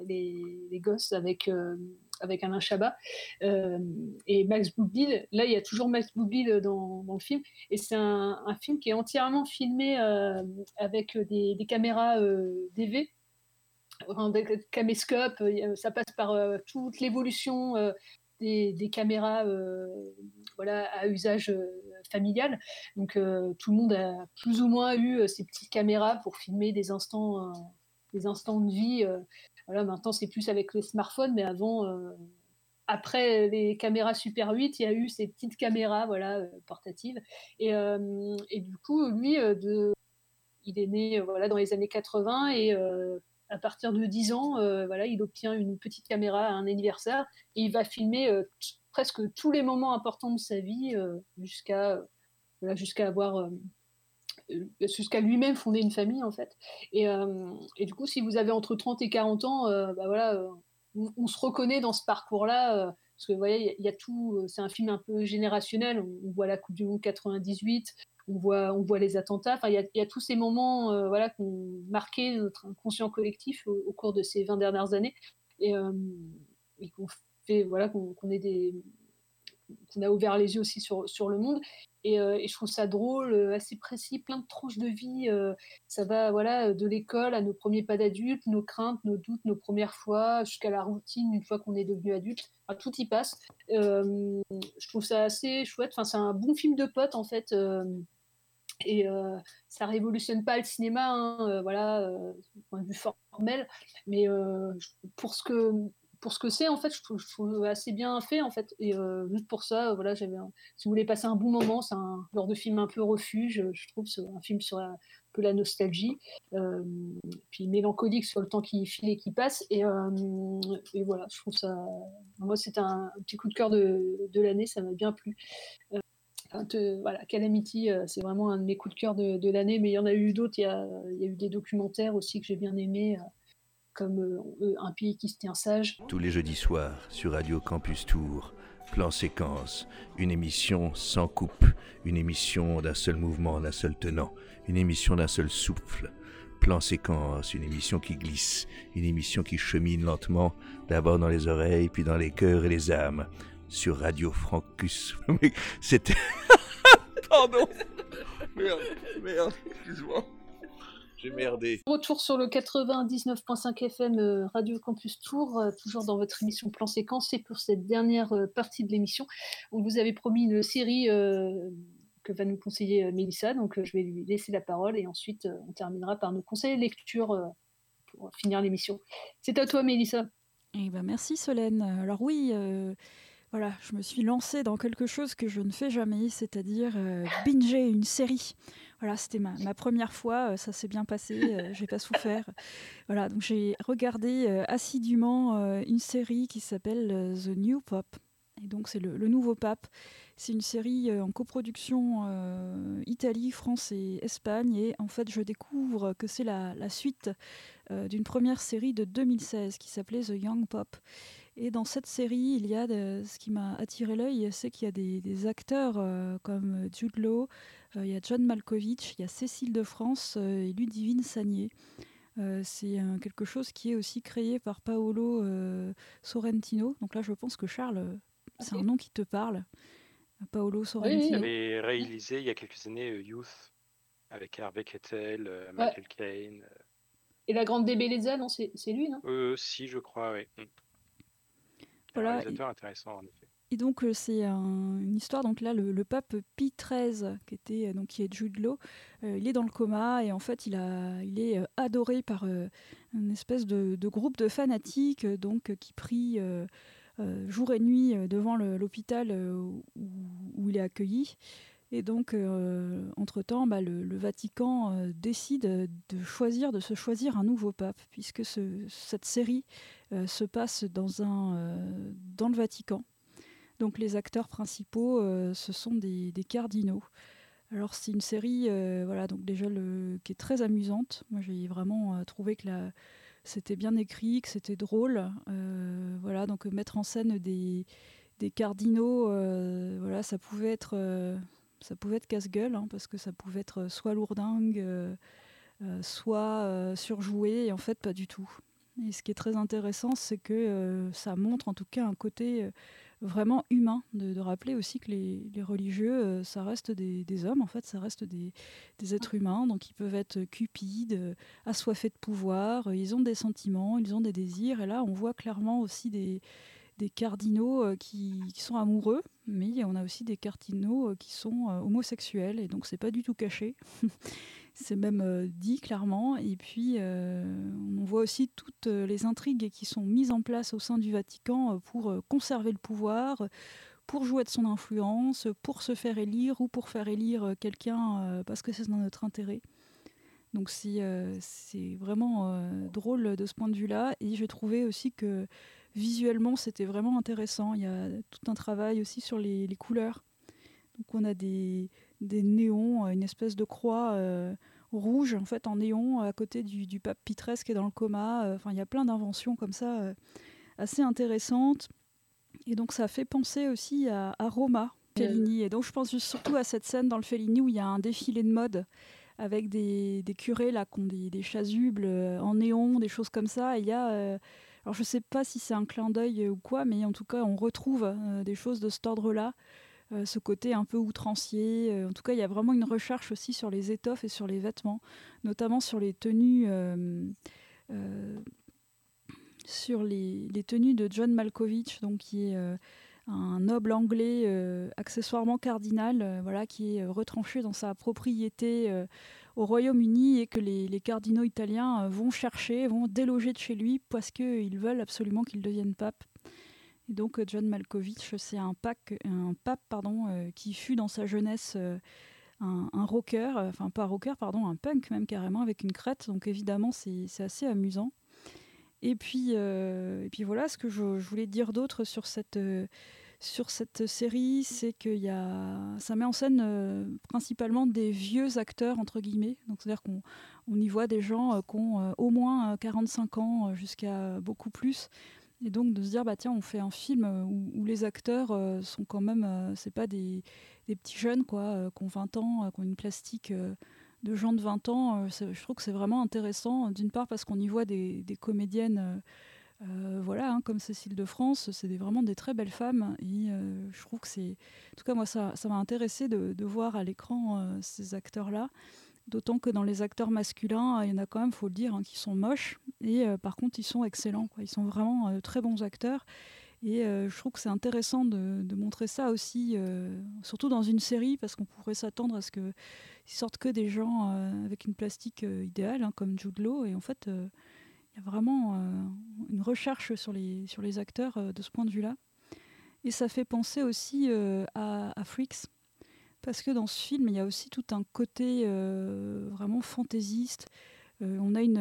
les, gosses avec euh, avec Alain Chabat euh, et Max Boublil. Là, il y a toujours Max Boublil dans, le film, et c'est un, film qui est entièrement filmé avec des, caméras euh, DV, enfin, des caméscopes. Ça passe par toute l'évolution des, des caméras, voilà, à usage familial. Donc, tout le monde a plus ou moins eu ces petites caméras pour filmer des instants, des instants de vie. euh. voilà, maintenant, c'est plus avec les smartphones, mais avant, euh, après les caméras Super 8, il y a eu ces petites caméras voilà, euh, portatives. Et, du coup, lui, il est né voilà, dans les années 80 et à partir de 10 ans, voilà, il obtient une petite caméra à un anniversaire et il va filmer presque tous les moments importants de sa vie jusqu'à voilà, jusqu'à avoir jusqu'à lui-même fonder une famille en fait. Et, euh, et du coup, si vous avez entre 30 et 40 ans, euh, bah voilà, euh, on, se reconnaît dans ce parcours-là. euh, parce que vous voyez, il y a- tout, euh, c'est un film un peu générationnel. On, voit la Coupe du Monde 98, on voit, on voit les attentats. Enfin, il y a, tous ces moments euh, voilà, qui ont marqué notre inconscient collectif au, cours de ces 20 dernières années. Et, euh, qu'on fait, voilà, qu'on qu'on ait des qu'on a ouvert les yeux aussi sur, sur le monde. Et, euh, je trouve ça drôle, euh, assez précis, plein de tranches de vie. euh, ça va voilà, de l'école à nos premiers pas d'adulte, nos craintes, nos doutes, nos premières fois, jusqu'à la routine une fois qu'on est devenu adulte. Tout y passe. Je trouve ça assez chouette. Enfin, c'est un bon film de potes, en fait. et ça révolutionne pas le cinéma, hein, voilà, du point de vue formel, mais pour ce que pour ce que c'est, en fait, je trouve, assez bien fait, en fait. Et euh, juste pour ça, euh, voilà, j'avais, si vous voulez passer un bon moment, c'est un genre de film un peu refuge, je trouve, c'est un film sur la- un peu la nostalgie, euh, puis mélancolique sur le temps qui file et qui passe. Et, euh, voilà, je trouve ça. Moi, c'est un, petit coup de cœur de, de l'année, ça m'a bien plu. Voilà, Calamity, c'est vraiment un de mes coups de cœur de, de l'année, mais il y en a eu d'autres. Il il y a eu des documentaires aussi que j'ai bien aimés, comme euh, euh, Un pays qui se tient sage. Tous les jeudis soirs sur Radio Campus Tour, Plan Séquence, une émission sans coupe, une émission d'un seul mouvement, d'un seul tenant, une émission d'un seul souffle. Plan séquence, une émission qui glisse, une émission qui chemine lentement, d'abord dans les oreilles, puis dans les cœurs et les âmes, sur Radio Francus. C'était... Pardon Merde, merde, excuse-moi. J'ai merdé. Retour sur le 99.5 FM euh, Radio Campus Tour, euh, toujours dans votre émission Plan Séquence. Et pour cette dernière euh, partie de l'émission, on vous avait promis une série que va nous conseiller Mélissa. Donc je vais lui laisser la parole et ensuite on terminera par nos conseils lecture pour finir l'émission. C'est à toi Mélissa. Eh ben, merci Solène. Alors oui, voilà, je me suis lancée dans quelque chose que je ne fais jamais, c'est-à-dire binger une série. Voilà, c'était ma, première fois, euh, ça s'est bien passé, euh, j'ai pas souffert. Voilà, donc j'ai regardé euh, assidûment une série qui s'appelle The New Pop. Et donc c'est le, nouveau pape. C'est une série en coproduction Italie, France et Espagne. Et en fait, je découvre que c'est la, suite d'une première série de 2016 qui s'appelait The Young Pop. Et dans cette série, il y a ce qui m'a attiré l'œil, c'est qu'il y a des, acteurs comme Jude Law, euh, il y a John Malkovich, il y a Cécile de France euh, et Ludivine Sagné. Euh, c'est quelque chose qui est aussi créé par Paolo Sorrentino. Donc là, je pense que Charles, c'est un nom qui te parle. Paolo Sorrentino. Il avait réalisé il y a quelques années Youth avec Harvey Kettel, Michael Caine. Et la grande Débelleza, non, c'est lui, non? Euh, Si, je crois, oui. Voilà, un intéressant, en effet. Et donc euh, c'est une histoire. Donc là, le, pape Pie XIII, qui était euh, donc qui est Jude Law, euh, il est dans le coma et en fait il a, il est adoré par une espèce de, groupe de fanatiques donc qui prient jour et nuit devant l'hôpital où, il est accueilli. Et donc, entre-temps, bah, le, Vatican décide de choisir, de se choisir un nouveau pape, puisque cette série se passe dans, un, dans le Vatican. Donc les acteurs principaux, euh, ce sont des, cardinaux. Alors c'est une série, euh, voilà, donc déjà qui est très amusante. Moi j'ai vraiment euh, trouvé que c'était bien écrit, que c'était drôle. voilà, donc mettre en scène des, cardinaux, voilà, ça pouvait être, ça pouvait être casse-gueule, hein, parce que ça pouvait être soit lourdingue, soit surjoué, et en fait pas du tout. Et ce qui est très intéressant, c'est que ça montre en tout cas un côté vraiment humain, de, rappeler aussi que les, religieux, euh, ça reste des, hommes, en fait, ça reste des, êtres humains, donc ils peuvent être cupides, euh, assoiffés de pouvoir, euh, ils ont des sentiments, ils ont des désirs, et là on voit clairement aussi des, cardinaux qui, sont amoureux, mais on a aussi des cardinaux qui sont homosexuels, et donc c'est pas du tout caché. c'est même euh, dit clairement. Et puis, euh, on voit aussi toutes euh, les intrigues qui sont mises en place au sein du Vatican pour conserver le pouvoir, pour jouer de son influence, pour se faire élire ou pour faire élire quelqu'un parce que c'est dans notre intérêt. Donc c'est vraiment drôle de ce point de vue-là. Et j'ai trouvé aussi que visuellement, c'était vraiment intéressant. Il y a tout un travail aussi sur les, couleurs. Donc on a des, néons, euh, une espèce de croix euh, rouge en fait en néon à côté du, pape Pitres qui est dans le coma. Euh, enfin, il y a plein d'inventions comme ça assez intéressantes. Et donc ça fait penser aussi à, Roma, Fellini. Et donc je pense surtout à cette scène dans le Fellini où il y a un défilé de mode avec des, curés là qui ont des, chasubles en néon, des choses comme ça. il y a, alors je sais pas si c'est un clin d'œil ou quoi, mais en tout cas on retrouve des choses de cet ordre-là. Euh, ce côté un peu outrancier. Euh, en tout cas, il y a vraiment une recherche aussi sur les étoffes et sur les vêtements, notamment sur les tenues. Euh, sur les, tenues de John Malkovich, donc qui est un noble anglais accessoirement cardinal, voilà, qui est retranché dans sa propriété au Royaume-Uni et que les, cardinaux italiens vont chercher, vont déloger de chez lui parce qu'ils veulent absolument qu'il devienne pape. Et donc euh, John Malkovich, c'est un, pape euh, qui fut dans sa jeunesse euh, un, rocker, enfin pas rocker, pardon, un punk même carrément avec une crête. Donc évidemment, c'est assez amusant. Et puis, et puis voilà, ce que je, voulais dire d'autre sur cette, sur cette série, c'est que y a, ça met en scène principalement des vieux acteurs, entre guillemets. C'est-à-dire qu'on on y voit des gens qui ont au moins 45 ans jusqu'à beaucoup plus. Et donc de se dire, bah tiens, on fait un film euh, où, les acteurs euh, sont quand même, euh, c'est pas des, des, petits jeunes quoi, qui ont 20 ans, qui ont une plastique de gens de 20 ans. je trouve que c'est vraiment intéressant, d'une part parce qu'on y voit des, comédiennes. Voilà, hein, comme Cécile de France, c'est vraiment des très belles femmes. Et je trouve que c'est. En tout cas, moi, ça m'a intéressé de, voir à l'écran ces acteurs-là. D'autant que dans les acteurs masculins, il y en a quand même, faut le dire, hein, qui sont moches. Et par contre, ils sont excellents. Quoi. Ils sont vraiment très bons acteurs. Et je trouve que c'est intéressant de, montrer ça aussi, surtout dans une série, parce qu'on pourrait s'attendre à ce qu'ils sortent que des gens avec une plastique idéale, hein, comme Jude Law. Et en fait, y a vraiment une recherche sur les, sur les acteurs de ce point de vue-là. Et ça fait penser aussi à, Freaks, parce que dans ce film, il y a aussi tout un côté vraiment fantaisiste. on a une,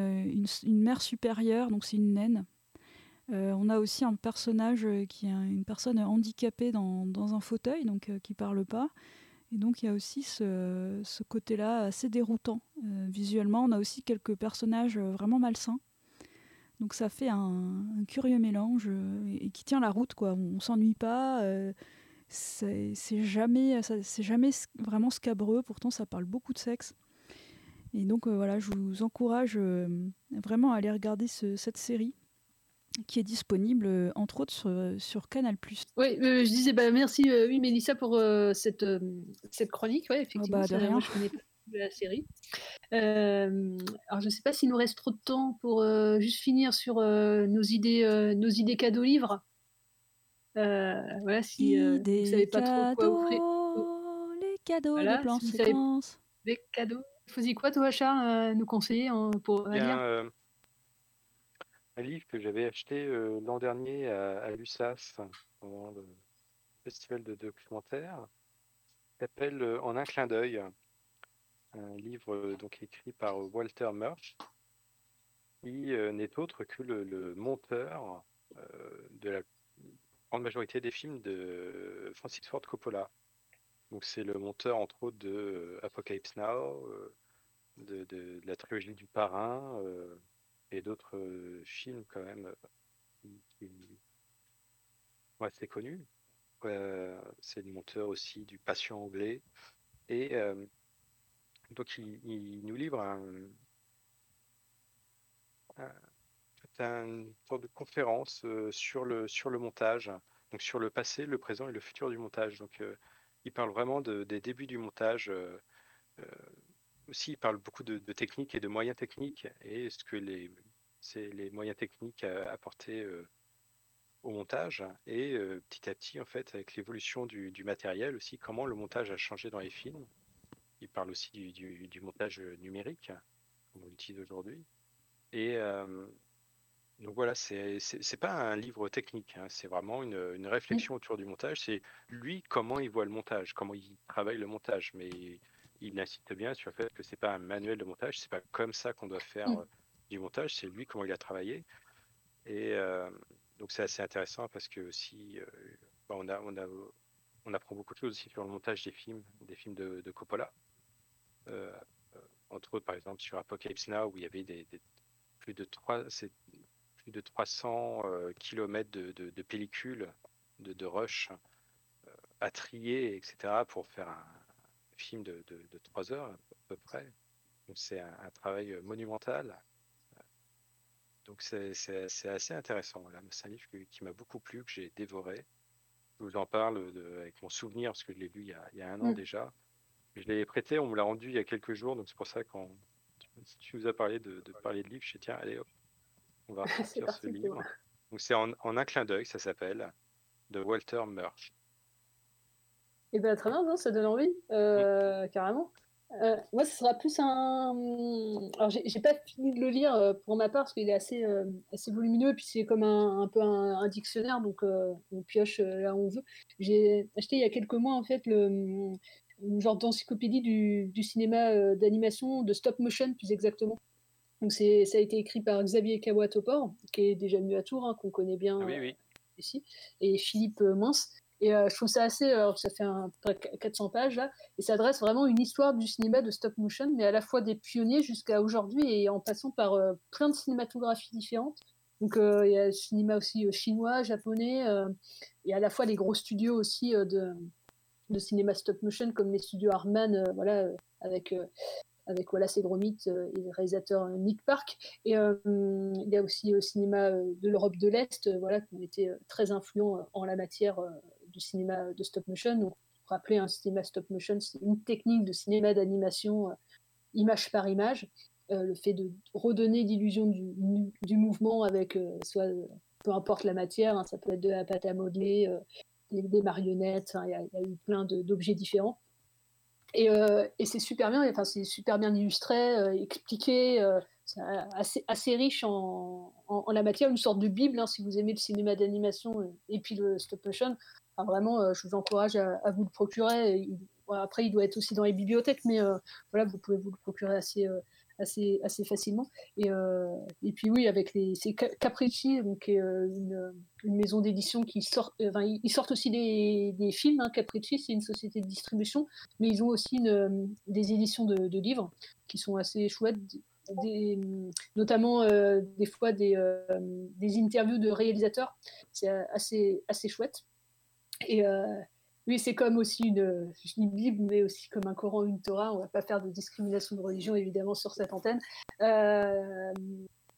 une, mère supérieure, donc c'est une naine, euh, on a aussi un personnage euh, qui est une personne handicapée dans, un fauteuil, donc euh, qui parle pas. Et donc il y a aussi ce, côté-là assez déroutant. visuellement, on a aussi quelques personnages vraiment malsains. Donc ça fait un, curieux mélange et, qui tient la route. Quoi. On, s'ennuie pas. c'est jamais, c'est jamais vraiment scabreux. Pourtant, ça parle beaucoup de sexe. Et donc voilà, je vous encourage vraiment à aller regarder cette série qui est disponible euh, entre autres sur, euh, sur Canal+. Oui, euh, je disais bah, merci oui Mélissa pour cette, cette chronique. Ouais, effectivement, oh bah, de rien. je connais pas la série. alors je ne sais pas s'il nous reste trop de temps pour juste finir sur nos idées nos idées cadeaux livres. voilà, si vous ne savez pas trop quoi offrir. Les cadeaux, voilà, les plans si séquences. Des cadeaux. Faisais quoi toi Charles nous conseiller hein, pour lire un livre que j'avais acheté euh, l'an dernier à, l'USAF pendant le festival de documentaire, s'appelle euh, En un clin d'œil, un livre euh, donc écrit par Walter Murch, qui n'est autre que le, monteur de la grande majorité des films de Francis Ford Coppola. Donc c'est le monteur entre autres de Apocalypse Now, de, de, la trilogie du Parrain et d'autres films quand même qui, sont assez connus. c'est le monteur aussi du Patient anglais. Et donc il, nous livre un, une sorte de conférence sur, le, sur le montage, donc sur le passé, le présent et le futur du montage. Donc il parle vraiment des débuts du montage aussi, il parle beaucoup de, techniques et de moyens techniques et ce que les, les moyens techniques apportés euh, au montage et euh, petit à petit, en fait, avec l'évolution du, matériel aussi, comment le montage a changé dans les films. Il parle aussi du, montage numérique, comme on l'utilise aujourd'hui. Et euh, donc voilà, c'est c'est pas un livre technique, hein, c'est vraiment une, une, réflexion autour du montage. C'est lui comment il voit le montage, comment il travaille le montage, mais il insiste bien sur le fait que c'est pas un manuel de montage, c'est pas comme ça qu'on doit faire mmh. du montage, c'est lui comment il a travaillé. Et euh, donc c'est assez intéressant parce que aussi euh, bah, on a on a on apprend beaucoup de choses aussi sur le montage des films, des films de, Coppola. Euh, entre autres, par exemple, sur Apocalypse Now, où il y avait des, plus de 3, plus de 300 km de, de, pellicules, de, de rush à trier, etc., pour faire un, film de, de, 3 heures à peu près. Donc c'est un, travail monumental. Donc c'est assez intéressant. C'est un livre qui, m'a beaucoup plu, que j'ai dévoré. Je vous en parle de, avec mon souvenir, parce que je l'ai lu il y, a, il y, a, un an mm. déjà. Je l'ai prêté, on me l'a rendu il y a quelques jours, donc c'est pour ça quand tu nous as parlé de, parler de livre, je dit tiens, allez hop, on va sortir ce livre. Donc c'est en, en, un clin d'œil, ça s'appelle, de Walter Murch. Et eh bien très bien, non, ça donne envie, euh, carrément. Euh, moi, ce sera plus un. Alors, j'ai pas fini de le lire euh, pour ma part parce qu'il est assez, assez volumineux, et puis c'est comme un, un peu un, dictionnaire, donc on pioche là où on veut. J'ai acheté il y a quelques mois, en fait, le, une genre d'encyclopédie du, du, cinéma d'animation, de stop motion plus exactement. Donc, ça a été écrit par Xavier Kawatopor, qui est déjà venu à Tours, hein, qu'on connaît bien ici, et Philippe Mince. Et euh, je trouve ça assez, euh, ça fait un, 400 pages là, et ça adresse vraiment une histoire du cinéma de stop motion, mais à la fois des pionniers jusqu'à aujourd'hui et en passant par euh, plein de cinématographies différentes. Donc il y a le cinéma aussi chinois, japonais, et à la fois les gros studios aussi de, de cinéma stop motion comme les studios Harman, voilà, avec avec Wallace et Gromit et le réalisateur Nick Park. Et il y a aussi le cinéma de l'Europe de l'Est, voilà, qui ont été très influents en la matière du cinéma de stop motion. Donc, rappeler un cinéma stop motion, c'est une technique de cinéma d'animation image par image. le fait de redonner l'illusion du, mouvement avec soit peu importe la matière, hein, ça peut être de la pâte à modeler, des, marionnettes, il y, a eu plein d'objets différents. Et, et c'est super bien, enfin, c'est super bien illustré, expliqué, assez, assez riche en, en, la matière, une sorte de bible, hein, si vous aimez le cinéma d'animation et puis le stop motion. vraiment, je vous encourage à, vous le procurer. après, il doit être aussi dans les bibliothèques, mais voilà, vous pouvez vous le procurer assez, assez, assez facilement. Et, euh, et puis oui, avec les, c'est Capricci, donc euh, une, une, maison d'édition qui sort, euh, enfin, ils sortent aussi des, des films. Hein. Capricci, c'est une société de distribution, mais ils ont aussi des éditions de, livres qui sont assez chouettes. Notamment des fois des, des interviews de réalisateurs, c'est assez, assez chouette. Et, oui, c'est comme aussi une, Bible, mais aussi comme un Coran, une Torah. On ne va pas faire de discrimination de religion, évidemment, sur cette antenne. Euh,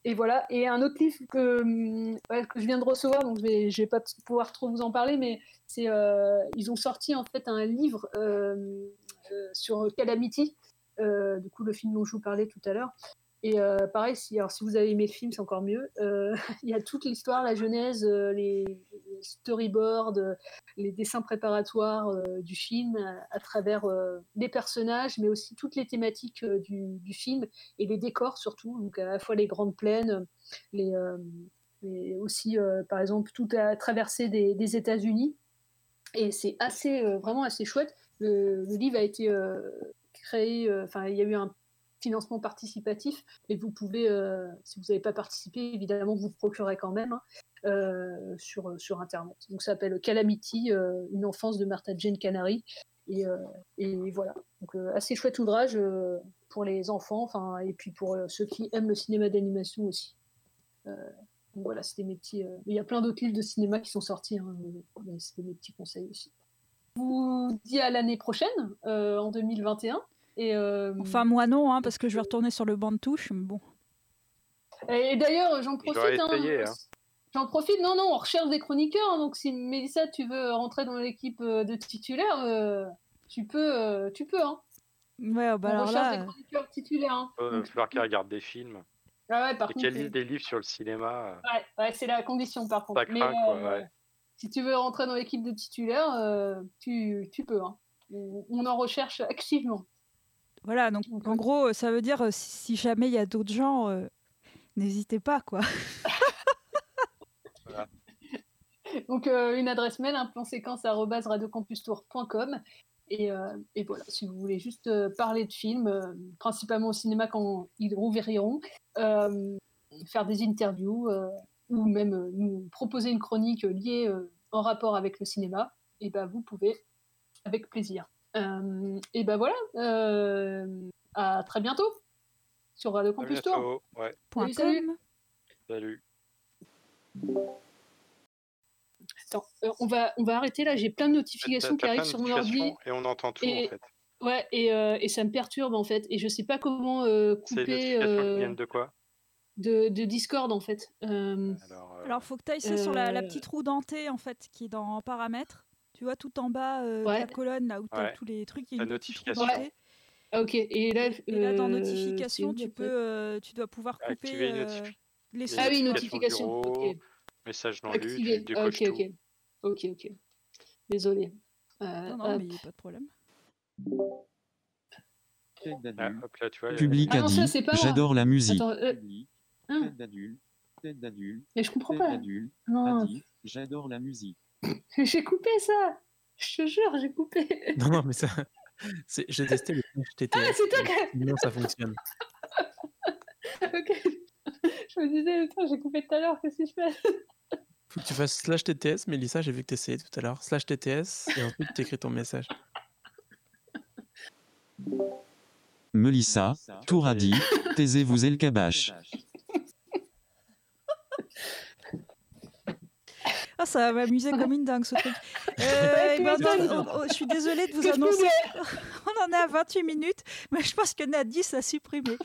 et voilà. Et un autre livre que, que je viens de recevoir, donc je ne vais, je vais, pas pouvoir trop vous en parler, mais c'est euh, ils ont sorti en fait un livre euh, sur Calamity, du coup le film dont je vous parlais tout à l'heure. Et euh, pareil, si, alors, si vous avez aimé le film, c'est encore mieux. Euh, il y a toute l'histoire, la genèse, euh, les, storyboards, les dessins préparatoires du film à, travers les personnages, mais aussi toutes les thématiques du, film et les décors surtout. Donc à la fois les grandes plaines, les, aussi par exemple toute la traversée des, États-Unis. Et c'est assez, vraiment assez chouette. Le livre a été enfin il y a eu un financement participatif, et vous pouvez, euh, si vous n'avez pas participé, évidemment, vous le procurez quand même hein, euh, sur, sur Internet. Donc ça s'appelle Calamity, euh, une enfance de Martha Jane Canary. Et, et voilà, donc assez chouette ouvrage pour les enfants, enfin et puis pour ceux qui aiment le cinéma d'animation aussi. voilà, c'était mes petits. il y a plein d'autres livres de cinéma qui sont sortis, hein, c'était mes petits conseils aussi. Je vous dis à l'année prochaine, en 2021. Euh, enfin, moi non, hein, parce que je vais retourner sur le banc de touche. Mais bon. Et d'ailleurs, j'en profite. Hein, hein. J'en profite. Non, non, on recherche des chroniqueurs. donc, si Mélissa, tu veux rentrer dans l'équipe euh, de titulaires, euh, tu peux. tu peux. Hein. Ouais, bah on alors là. des chroniqueurs titulaires. Il va falloir qu'ils regardent des films. Ah ouais, par et lisent des livres sur le cinéma. Ouais, ouais c'est la condition par contre. Mais, quoi, Si tu veux rentrer dans l'équipe de titulaires, tu, tu peux. on en recherche activement. Voilà, donc en gros, ça veut dire si jamais il y a d'autres gens, n'hésitez pas, quoi. Donc une adresse mail, un plan séquence radiocampustour.com et, et, voilà, si vous voulez juste parler de films, principalement au cinéma quand ils rouvriront, faire des interviews ou même nous proposer une chronique liée en rapport avec le cinéma, et ben vous pouvez avec plaisir. Euh, et ben voilà, euh, à très bientôt sur Radio Campus Tour. Ouais. Salut, salut. salut. Attends, euh, on, va, on va arrêter là, j'ai plein de notifications qui arrivent sur mon ordi. Et on entend tout et, en fait. Ouais, et, euh, et, ça me perturbe en fait. Et je sais pas comment euh, couper. Euh, viennent de quoi? de, de, Discord en fait. Alors, Alors, faut que tu ailles sur la, la, petite roue dentée en fait qui est dans paramètres. Tu vois, tout en bas euh, de la colonne, là où tu as tous les trucs. La notification. Ok, et là, et là dans euh, notification, tu, peux, euh, tu dois pouvoir couper les Ah oui, notification. Okay. Message non lu, du, ok, ok. Ok, ok. Désolé. non, non, mais il n'y a pas de problème. Ah, hop là, tu vois, Public ah a dit J'adore la musique. Attends, euh... Tête d'adulte, tête d'adulte. Mais je comprends pas. Non. J'adore la musique. J'ai coupé ça Je te jure, j'ai coupé Non, non, mais ça. J'ai testé le HTTP. Ah, c'est toi qui. Non, ça fonctionne. ok. Je me disais, attends, j'ai coupé tout à l'heure, qu'est-ce que je fais? Faut que tu fasses slash TTS, Mélissa, j'ai vu que tu essayais tout à l'heure. Slash TTS, et ensuite tu écris ton message. Melissa, Tour a dit, taisez-vous et le cabache. Ah, ça va m'amuser comme une dingue ce truc. Euh, ben, je suis désolée de vous annoncer. on en est à 28 minutes, mais je pense que Nadis a supprimé.